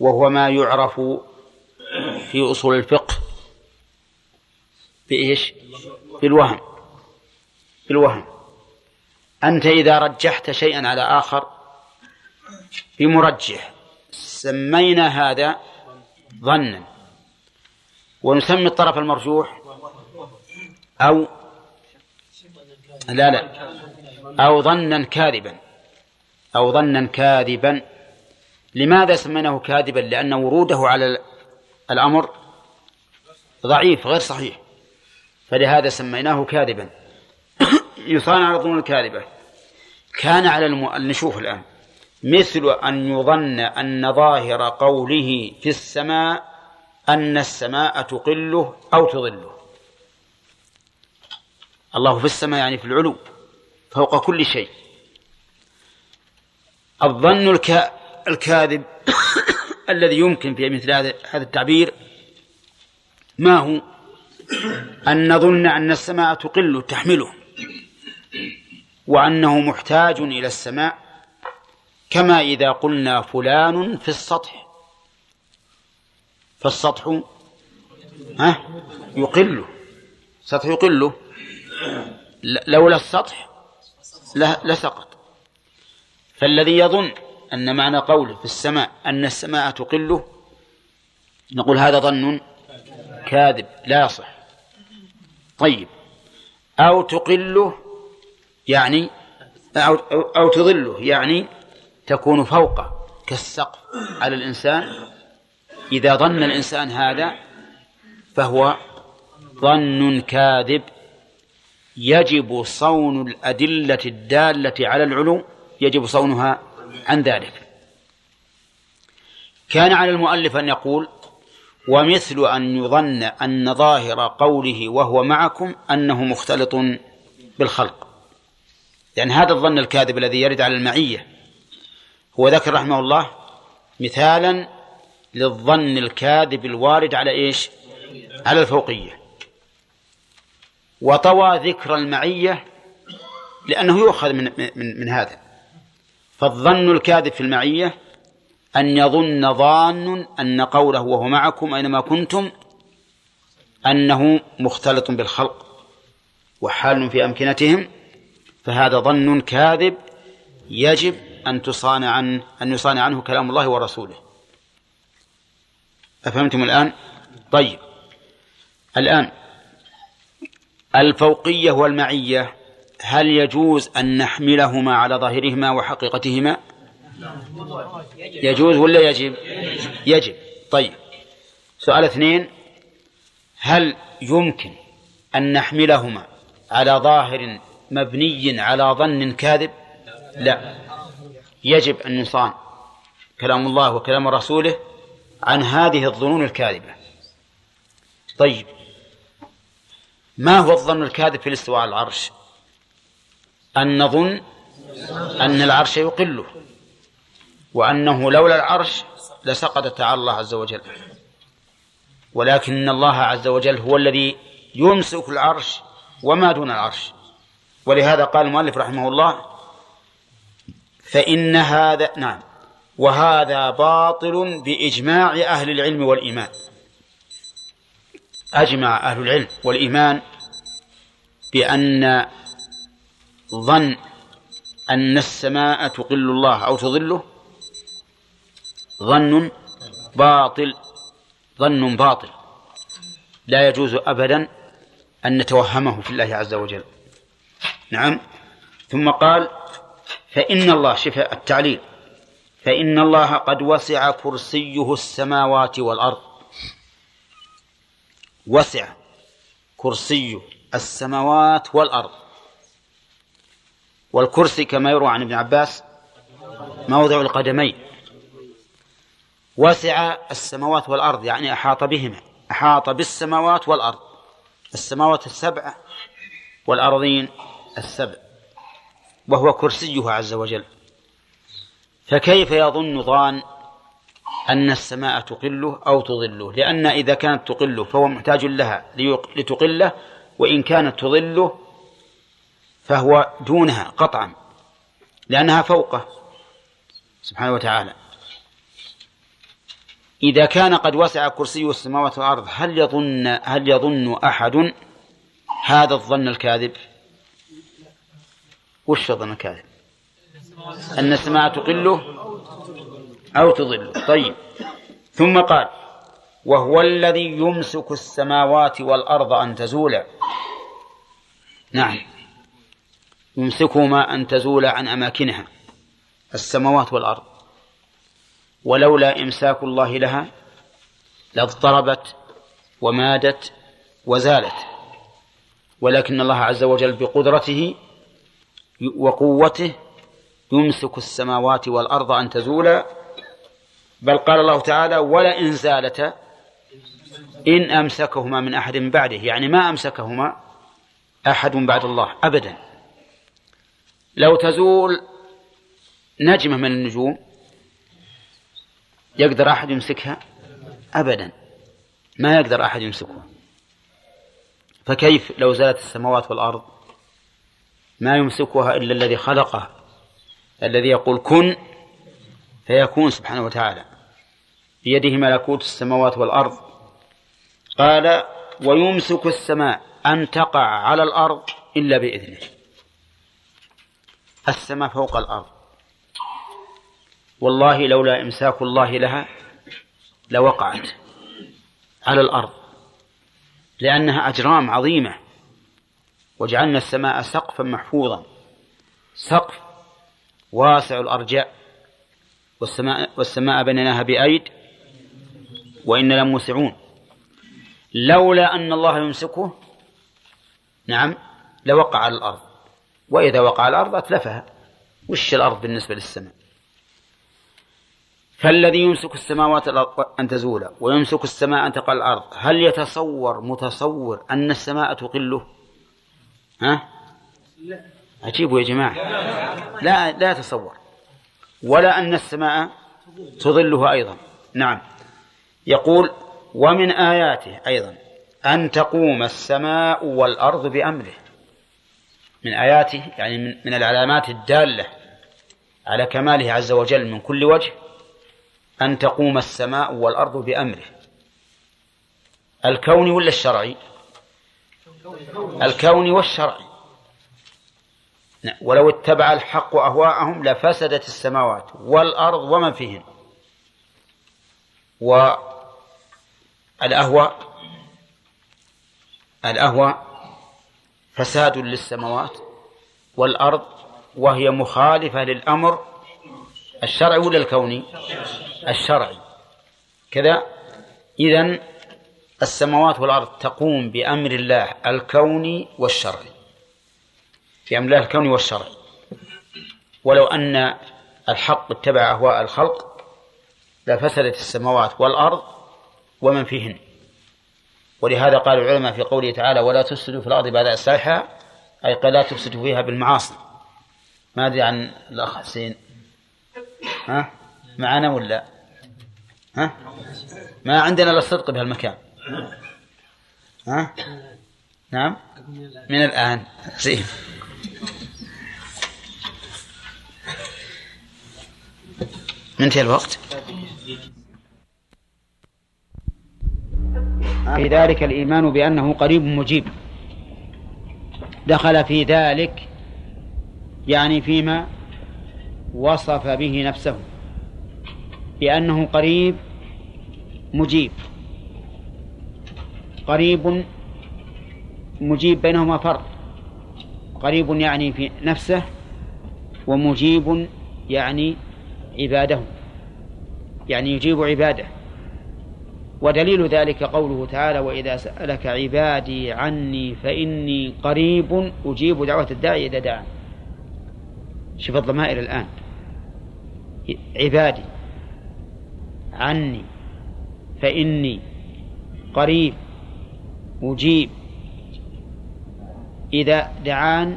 وهو ما يعرف في أصول الفقه بإيش؟ بالوهم. بالوهم. أنت إذا رجحت شيئا على آخر بمرجح سمينا هذا ظنا. ونسمي الطرف المرجوح أو لا لا. أو ظنا كاذبا. أو ظنا كاذبا. لماذا سميناه كاذبا؟ لأن وروده على الأمر ضعيف غير صحيح. فلهذا سميناه كاذبا. يصان على الظنون الكاذبة. كان على الم... نشوف الآن. مثل أن يظن أن ظاهر قوله في السماء أن السماء تقله أو تظله. الله في السماء يعني في العلو فوق كل شيء. الظن الك... الكاذب الذي يمكن في مثل هذا التعبير ما هو؟ أن نظن أن السماء تقل تحمله وأنه محتاج إلى السماء كما إذا قلنا فلان في السطح. فالسطح ها؟ يقله السطح يقله لولا السطح لسقط. فالذي يظن أن معنى قوله في السماء أن السماء تقله نقول هذا ظن كاذب لا يصح. طيب. أو تقله يعني أو, أو تظله يعني تكون فوقه كالسقف على الإنسان. إذا ظن الإنسان هذا فهو ظن كاذب. يجب صون الأدلة الدالة على العلو يجب صونها عن ذلك. كان على المؤلف أن يقول ومثل أن يظن أن ظاهر قوله وهو معكم أنه مختلط بالخلق. لأن هذا الظن الكاذب الذي يرد على المعية. هو ذكر رحمه الله مثالا للظن الكاذب الوارد على إيش؟ على الفوقية. وطوى ذكر المعية لأنه يؤخذ من من من هذا. فالظن الكاذب في المعية أن يظن ظان أن قوله وهو معكم أينما كنتم أنه مختلط بالخلق وحال في أمكنتهم فهذا ظن كاذب يجب أن تصان عن أن يصان عنه كلام الله ورسوله أفهمتم الآن؟ طيب الآن الفوقية والمعية هل يجوز أن نحملهما على ظاهرهما وحقيقتهما؟ يجوز ولا يجب؟ يجب. طيب. سؤال اثنين. هل يمكن أن نحملهما على ظاهر مبني على ظن كاذب؟ لا. يجب أن يصان كلام الله وكلام رسوله عن هذه الظنون الكاذبة. طيب. ما هو الظن الكاذب في الاستواء على العرش؟ أن نظن أن العرش يقله وأنه لولا العرش لسقط تعالى الله عز وجل. ولكن الله عز وجل هو الذي يمسك العرش وما دون العرش. ولهذا قال المؤلف رحمه الله فإن هذا نعم وهذا باطل بإجماع أهل العلم والإيمان. أجمع أهل العلم والإيمان بأن ظن أن السماء تقل الله أو تظله ظن باطل ظن باطل. لا يجوز أبدا أن نتوهمه في الله عز وجل. نعم. ثم قال فإن الله شفاء التعليل. فإن الله قد وسع كرسيه السماوات والأرض. وسع كرسي السماوات والأرض. والكرسي كما يروى عن ابن عباس موضع القدمين. وسع السماوات والأرض يعني أحاط بهما. أحاط بالسماوات والأرض. السماوات السبعة والأرضين السبع. وهو كرسيه عز وجل. فكيف يظن ظان أن السماء تقله أو تظله؟ لأن إذا كانت تقله فهو محتاج لها لتقله وإن كانت تظله فهو دونها قطعا لأنها فوقه سبحانه وتعالى. إذا كان قد وسع كرسي السماوات والأرض هل يظن هل يظن أحد هذا الظن الكاذب؟ وش الظن الكاذب؟ أن السماء تقله أو تضله طيب. ثم قال وهو الذي يمسك السماوات والأرض أن تزولا. نعم. يمسكهما أن تزولا عن أماكنها السماوات والأرض. ولولا إمساك الله لها لاضطربت ومادت وزالت. ولكن الله عز وجل بقدرته وقوته يمسك السماوات والأرض أن تزولا. بل قال الله تعالى ولئن زالتا إن أمسكهما من أحد بعده. يعني ما أمسكهما أحد بعد الله أبدا. لو تزول نجمة من النجوم يقدر أحد يمسكها؟ أبدا. ما يقدر أحد يمسكها. فكيف لو زالت السماوات والأرض؟ ما يمسكها إلا الذي خلقها الذي يقول كن فيكون سبحانه وتعالى. بيده ملكوت السماوات والأرض. قال ويمسك السماء أن تقع على الأرض إلا بإذنه. السماء فوق الأرض. والله لولا إمساك الله لها لوقعت على الأرض لأنها أجرام عظيمة وجعلنا السماء سقفا محفوظا سقف واسع الأرجاء والسماء, والسماء بنيناها بأيد وإن لموسعون لولا أن الله يمسكه نعم لوقع على الأرض. وإذا وقع الأرض أتلفها. وش الأرض بالنسبة للسماء؟ فالذي يمسك السماوات أن تزول ويمسك السماء أن تقع الأرض هل يتصور متصور أن السماء تقله؟ ها؟ عجيب يا جماعة. لا لا يتصور. ولا أن السماء تظله أيضا. نعم. يقول ومن آياته أيضا أن تقوم السماء والأرض بأمره. من آياته يعني من, من العلامات الدالة على كماله عز وجل من كل وجه أن تقوم السماء والأرض بأمره. الكوني ولا الشرعي الكوني والشرعي ولو اتبع الحق أهواءهم لفسدت السماوات والأرض ومن فيهن. والأهواء الأهواء فساد للسماوات والأرض وهي مخالفة للأمر الشرعي ولا الكوني؟ الشرعي. كذا. إذن السماوات والأرض تقوم بأمر الله الكوني والشرعي. في أمر الله الكوني والشرعي. ولو أن الحق اتبع أهواء الخلق لفسدت السماوات والأرض ومن فيهن. ولهذا قال العلماء في قوله تعالى ولا تفسدوا في الأرض بعد إصلاحها أي قال لا تفسدوا فيها بالمعاصي. ما أدري عن الأخ حسين. ها؟ معنا ولا؟ ها؟ ما عندنا إلا الصدق بهالمكان. ها؟ نعم؟ من الآن. زين. منتهي الوقت. في ذلك الإيمان بأنه قريب مجيب. دخل في ذلك يعني فيما وصف به نفسه بأنه قريب مجيب. قريب مجيب بينهما فرق. قريب يعني في نفسه ومجيب يعني عباده. يعني يجيب عباده. ودليل ذلك قوله تعالى وإذا سألك عبادي عني فإني قريب أجيب دعوة الداعي إذا دعا شوف الضمائر الآن. عبادي عني فإني قريب أجيب. إذا دعان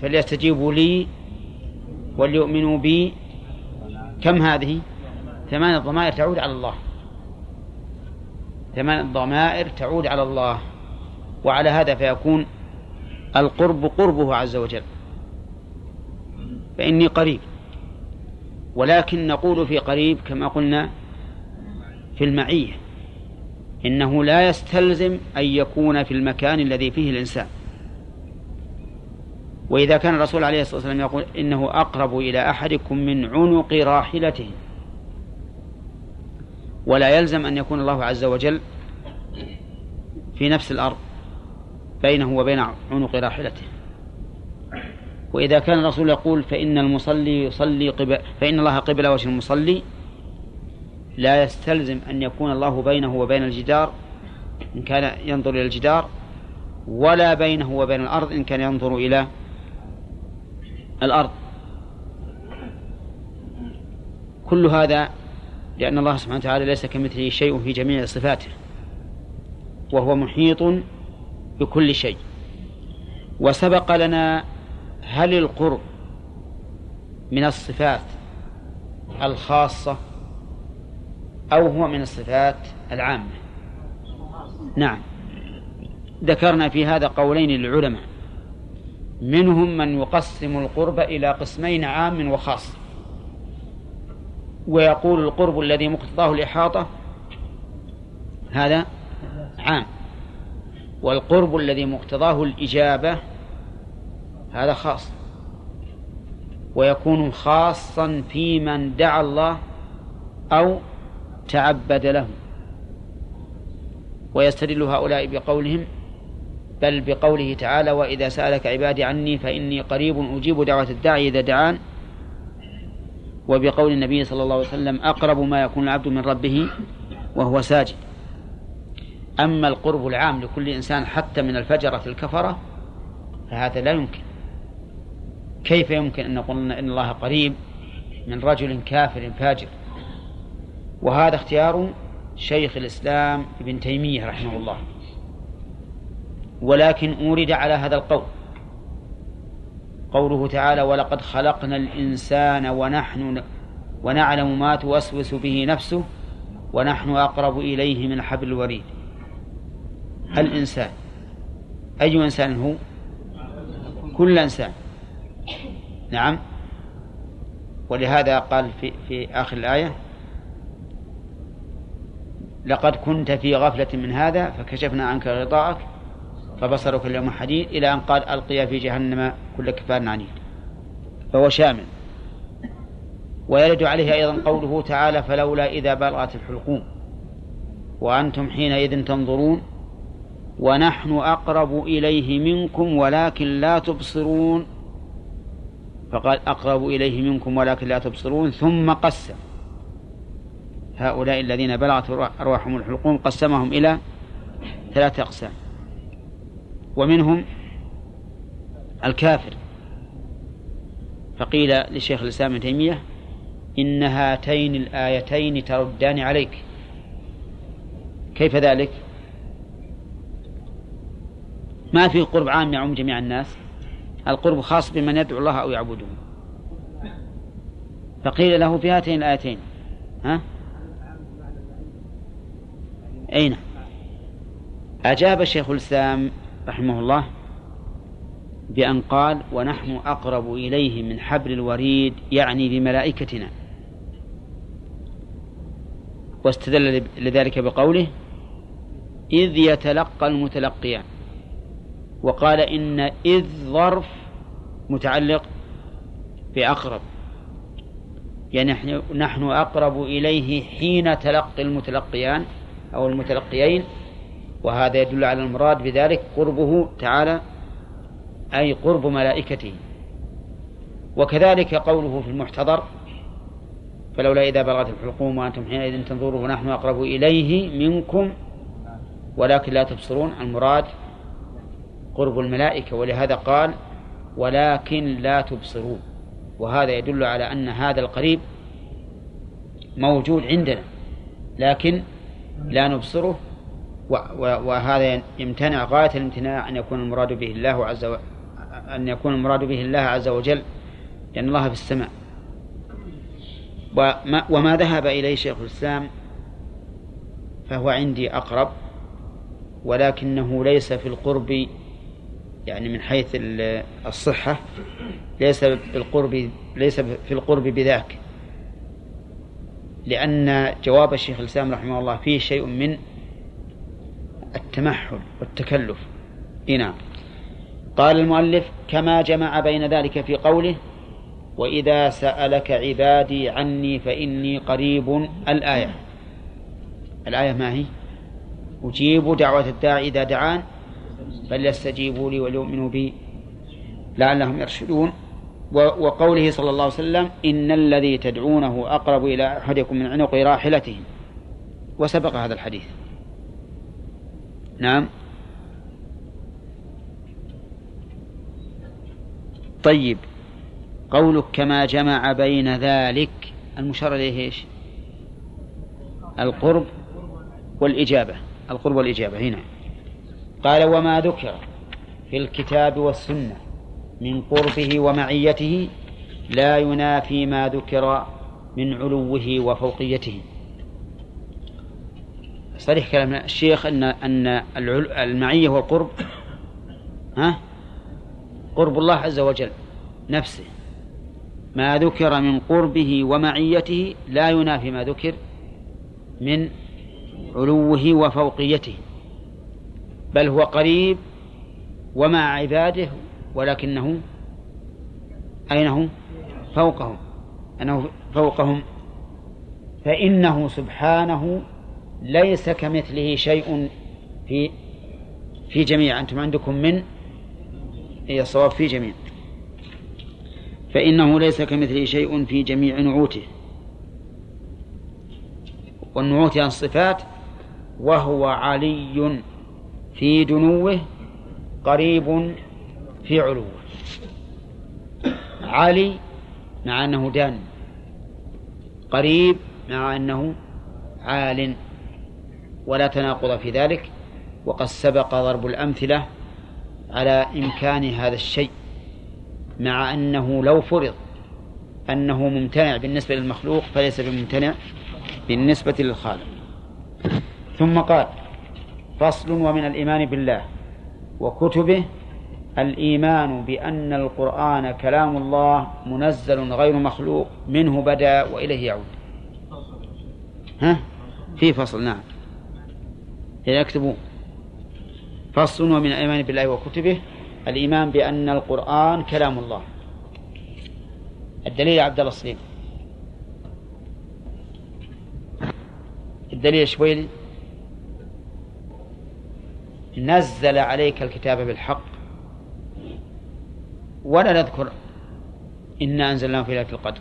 فليستجيبوا لي وليؤمنوا بي. كم هذه؟ ثمان ضمائر تعود على الله. ثمان ضمائر تعود على الله. وعلى هذا فيكون القرب قربه عز وجل. فإني قريب. ولكن نقول في قريب كما قلنا في المعية. إنه لا يستلزم أن يكون في المكان الذي فيه الإنسان. وإذا كان الرسول عليه الصلاة والسلام يقول إنه أقرب إلى أحدكم من عنق راحلته. ولا يلزم أن يكون الله عز وجل في نفس الأرض بينه وبين عنق راحلته. وإذا كان الرسول يقول فإن المصلي يصلي قبل فإن الله قبل وجه المصلي لا يستلزم أن يكون الله بينه وبين الجدار إن كان ينظر إلى الجدار ولا بينه وبين الأرض إن كان ينظر إلى الأرض. كل هذا لأن الله سبحانه وتعالى ليس كمثله شيء في جميع صفاته وهو محيط بكل شيء. وسبق لنا هل القرب من الصفات الخاصة أو هو من الصفات العامة؟ نعم. ذكرنا في هذا قولين للعلماء. منهم من يقسم القرب إلى قسمين عام وخاص. ويقول القرب الذي مقتضاه الإحاطة هذا عام. والقرب الذي مقتضاه الإجابة هذا خاص. ويكون خاصا في من دعا الله أو تعبد له. ويستدل هؤلاء بقولهم بل بقوله تعالى وإذا سألك عبادي عني فإني قريب أجيب دعوة الداعي إذا دعان وبقول النبي صلى الله عليه وسلم أقرب ما يكون العبد من ربه وهو ساجد. أما القرب العام لكل إنسان حتى من الفجرة الكفرة فهذا لا يمكن. كيف يمكن أن نقول إن الله قريب من رجل كافر فاجر؟ وهذا اختيار شيخ الإسلام ابن تيمية رحمه الله. ولكن أورد على هذا القول. قوله تعالى ولقد خلقنا الإنسان ونحن ونعلم ما توسوس به نفسه ونحن أقرب إليه من حبل الوريد. الإنسان. أي إنسان هو؟ كل إنسان. نعم. ولهذا قال في, في آخر الآية لقد كنت في غفلة من هذا فكشفنا عنك غطاءك فبصرك اليوم حديد إلى أن قال ألقي في جهنم كل كفار عنيد. فهو شامل. ويرد عليه أيضا قوله تعالى فلولا إذا بلغت الحلقوم. وأنتم حينئذ تنظرون ونحن أقرب إليه منكم ولكن لا تبصرون. فقال أقرب إليه منكم ولكن لا تبصرون. ثم قسم. هؤلاء الذين بلغت أرواحهم الحلقوم قسمهم إلى ثلاثة أقسام. ومنهم الكافر. فقيل لشيخ الإسلام ابن تيمية إن هاتين الآيتين تردان عليك. كيف ذلك؟ ما في قرب عام يعم جميع الناس. القرب خاص بمن يدعو الله أو يعبده. فقيل له في هاتين الآيتين. ها؟ أين؟ أجاب شيخ الإسلام رحمه الله بأن قال ونحن أقرب إليه من حبل الوريد يعني بملائكتنا. واستدل لذلك بقوله إذ يتلقى المتلقيان. وقال إن إذ ظرف متعلق بأقرب. يعني نحن أقرب إليه حين تلقي المتلقيان أو المتلقيين وهذا يدل على المراد بذلك قربه تعالى أي قرب ملائكته. وكذلك قوله في المحتضر فلولا إذا بلغت الحلقوم وأنتم حينئذ تنظرون ونحن أقرب إليه منكم ولكن لا تبصرون المراد قرب الملائكة. ولهذا قال ولكن لا تبصرون وهذا يدل على أن هذا القريب موجود عندنا لكن لا نبصره وهذا يمتنع غاية الامتناع أن يكون المراد به الله عز وجل أن يكون المراد به الله عز وجل لأن الله في السماء. وما, وما ذهب إليه شيخ الإسلام فهو عندي أقرب ولكنه ليس في القرب يعني من حيث الصحة ليس بالقرب ليس في القرب بذاك. لأن جواب الشيخ الإسلام رحمه الله فيه شيء من التمحل والتكلف. نعم. قال المؤلف كما جمع بين ذلك في قوله وإذا سألك عبادي عني فإني قريب الآية. الآية ما هي؟ أجيب دعوة الداعي إذا دعان فليستجيبوا لي وليؤمنوا بي لعلهم يرشدون. وقوله صلى الله عليه وسلم إن الذي تدعونه أقرب إلى أحدكم من عنق راحلته. وسبق هذا الحديث. نعم. طيب قولك كما جمع بين ذلك المشار إليه إيش؟ القرب والإجابة. القرب والإجابة هنا. قال وما ذكر في الكتاب والسنة من قربه ومعيته لا ينافي ما ذكر من علوه وفوقيته. صريح كلام الشيخ أن أن المعية والقرب ها؟ قرب الله عز وجل نفسه. ما ذكر من قربه ومعيته لا ينافي ما ذكر من علوه وفوقيته. بل هو قريب ومع عباده ولكنه أين هو فوقهم. أنه فوقهم. فإنه سبحانه ليس كمثله شيء في في جميع أنتم عندكم من؟ هي الصواب في جميع. فإنه ليس كمثله شيء في جميع نعوته. والنعوت عن الصفات وهو علي في دنوه قريب في علوه. علي مع أنه دان قريب مع أنه عال. ولا تناقض في ذلك. وقد سبق ضرب الأمثلة على إمكان هذا الشيء مع أنه لو فرض أنه ممتنع بالنسبة للمخلوق فليس بممتنع بالنسبة للخالق. ثم قال فصل ومن الإيمان بالله وكتبه الإيمان بأن القرآن كلام الله منزل غير مخلوق منه بدأ وإليه يعود. ها؟ في فصل نعم. اكتبوا فصل ومن الإيمان بالله وكتبه الإيمان بأن القرآن كلام الله. الدليل عبد الله الصليم الدليل شويلي نزل عليك الكتاب بالحق. ولا نذكر إنا أنزلناه في ليلة القدر.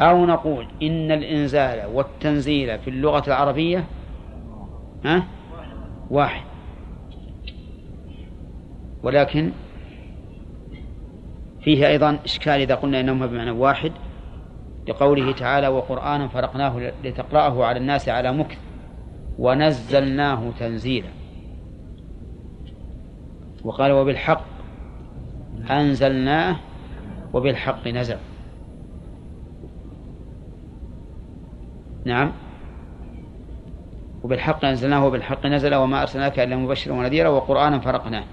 أو نقول إن الإنزال والتنزيل في اللغة العربية ها؟ واحد. ولكن فيه أيضا إشكال إذا قلنا إنهما بمعنى واحد لقوله تعالى وقرآنا فرقناه لتقرأه على الناس على مكث ونزلناه تنزيلا وقال وبالحق أنزلناه وبالحق نزل نعم. وبالحق أنزلناه وبالحق نزل وما أرسلناك إلا مبشرا ونذيرا وقرآنا فرقناه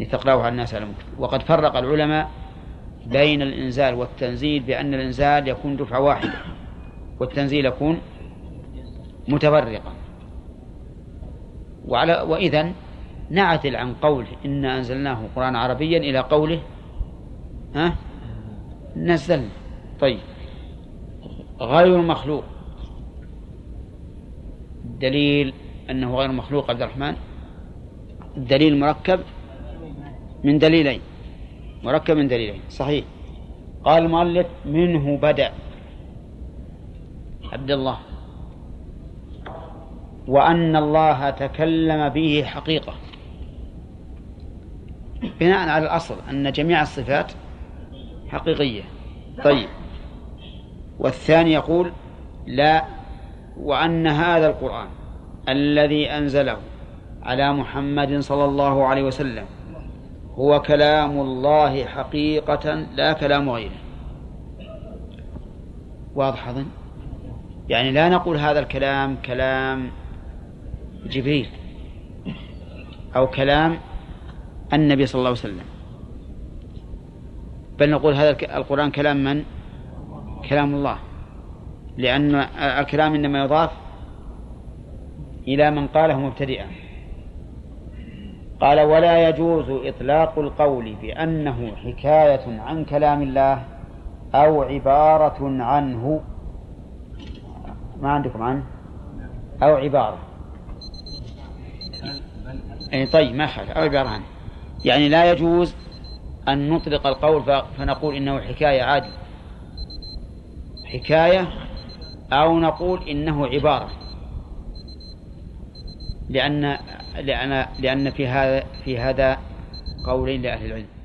لتقرأه على الناس على مكتب. وقد فرق العلماء بين الإنزال والتنزيل بأن الإنزال يكون دفعة واحدة والتنزيل يكون متفرقا وعلى وإذا نعتل عن قوله إنا أنزلناه قرآن عربيا إلى قوله ها؟ نزل طيب. غير مخلوق. دليل أنه غير مخلوق عبد الرحمن؟ الدليل مركب من دليلين. مركب من دليلين صحيح. قال المؤلف منه بدأ. عبد الله. وأن الله تكلم به حقيقة. بناء على الأصل أن جميع الصفات حقيقية. طيب. والثاني يقول لا وأن هذا القرآن الذي أنزله على محمد صلى الله عليه وسلم هو كلام الله حقيقة لا كلام غيره. واضح أظن؟ يعني لا نقول هذا الكلام كلام جبريل أو كلام النبي صلى الله عليه وسلم. بل نقول هذا القرآن كلام من؟ كلام الله. لأن الكلام إنما يضاف إلى من قاله مبتدئا. قال ولا يجوز إطلاق القول بأنه حكاية عن كلام الله أو عبارة عنه. ما عندكم عنه؟ أو عبارة. أي طيب ما خالف أو عبارة عنه. يعني لا يجوز أن نطلق القول فنقول إنه حكاية عادي حكاية أو نقول إنه عبارة. لأن لأن لأن في هذا في هذا قولين لأهل العلم.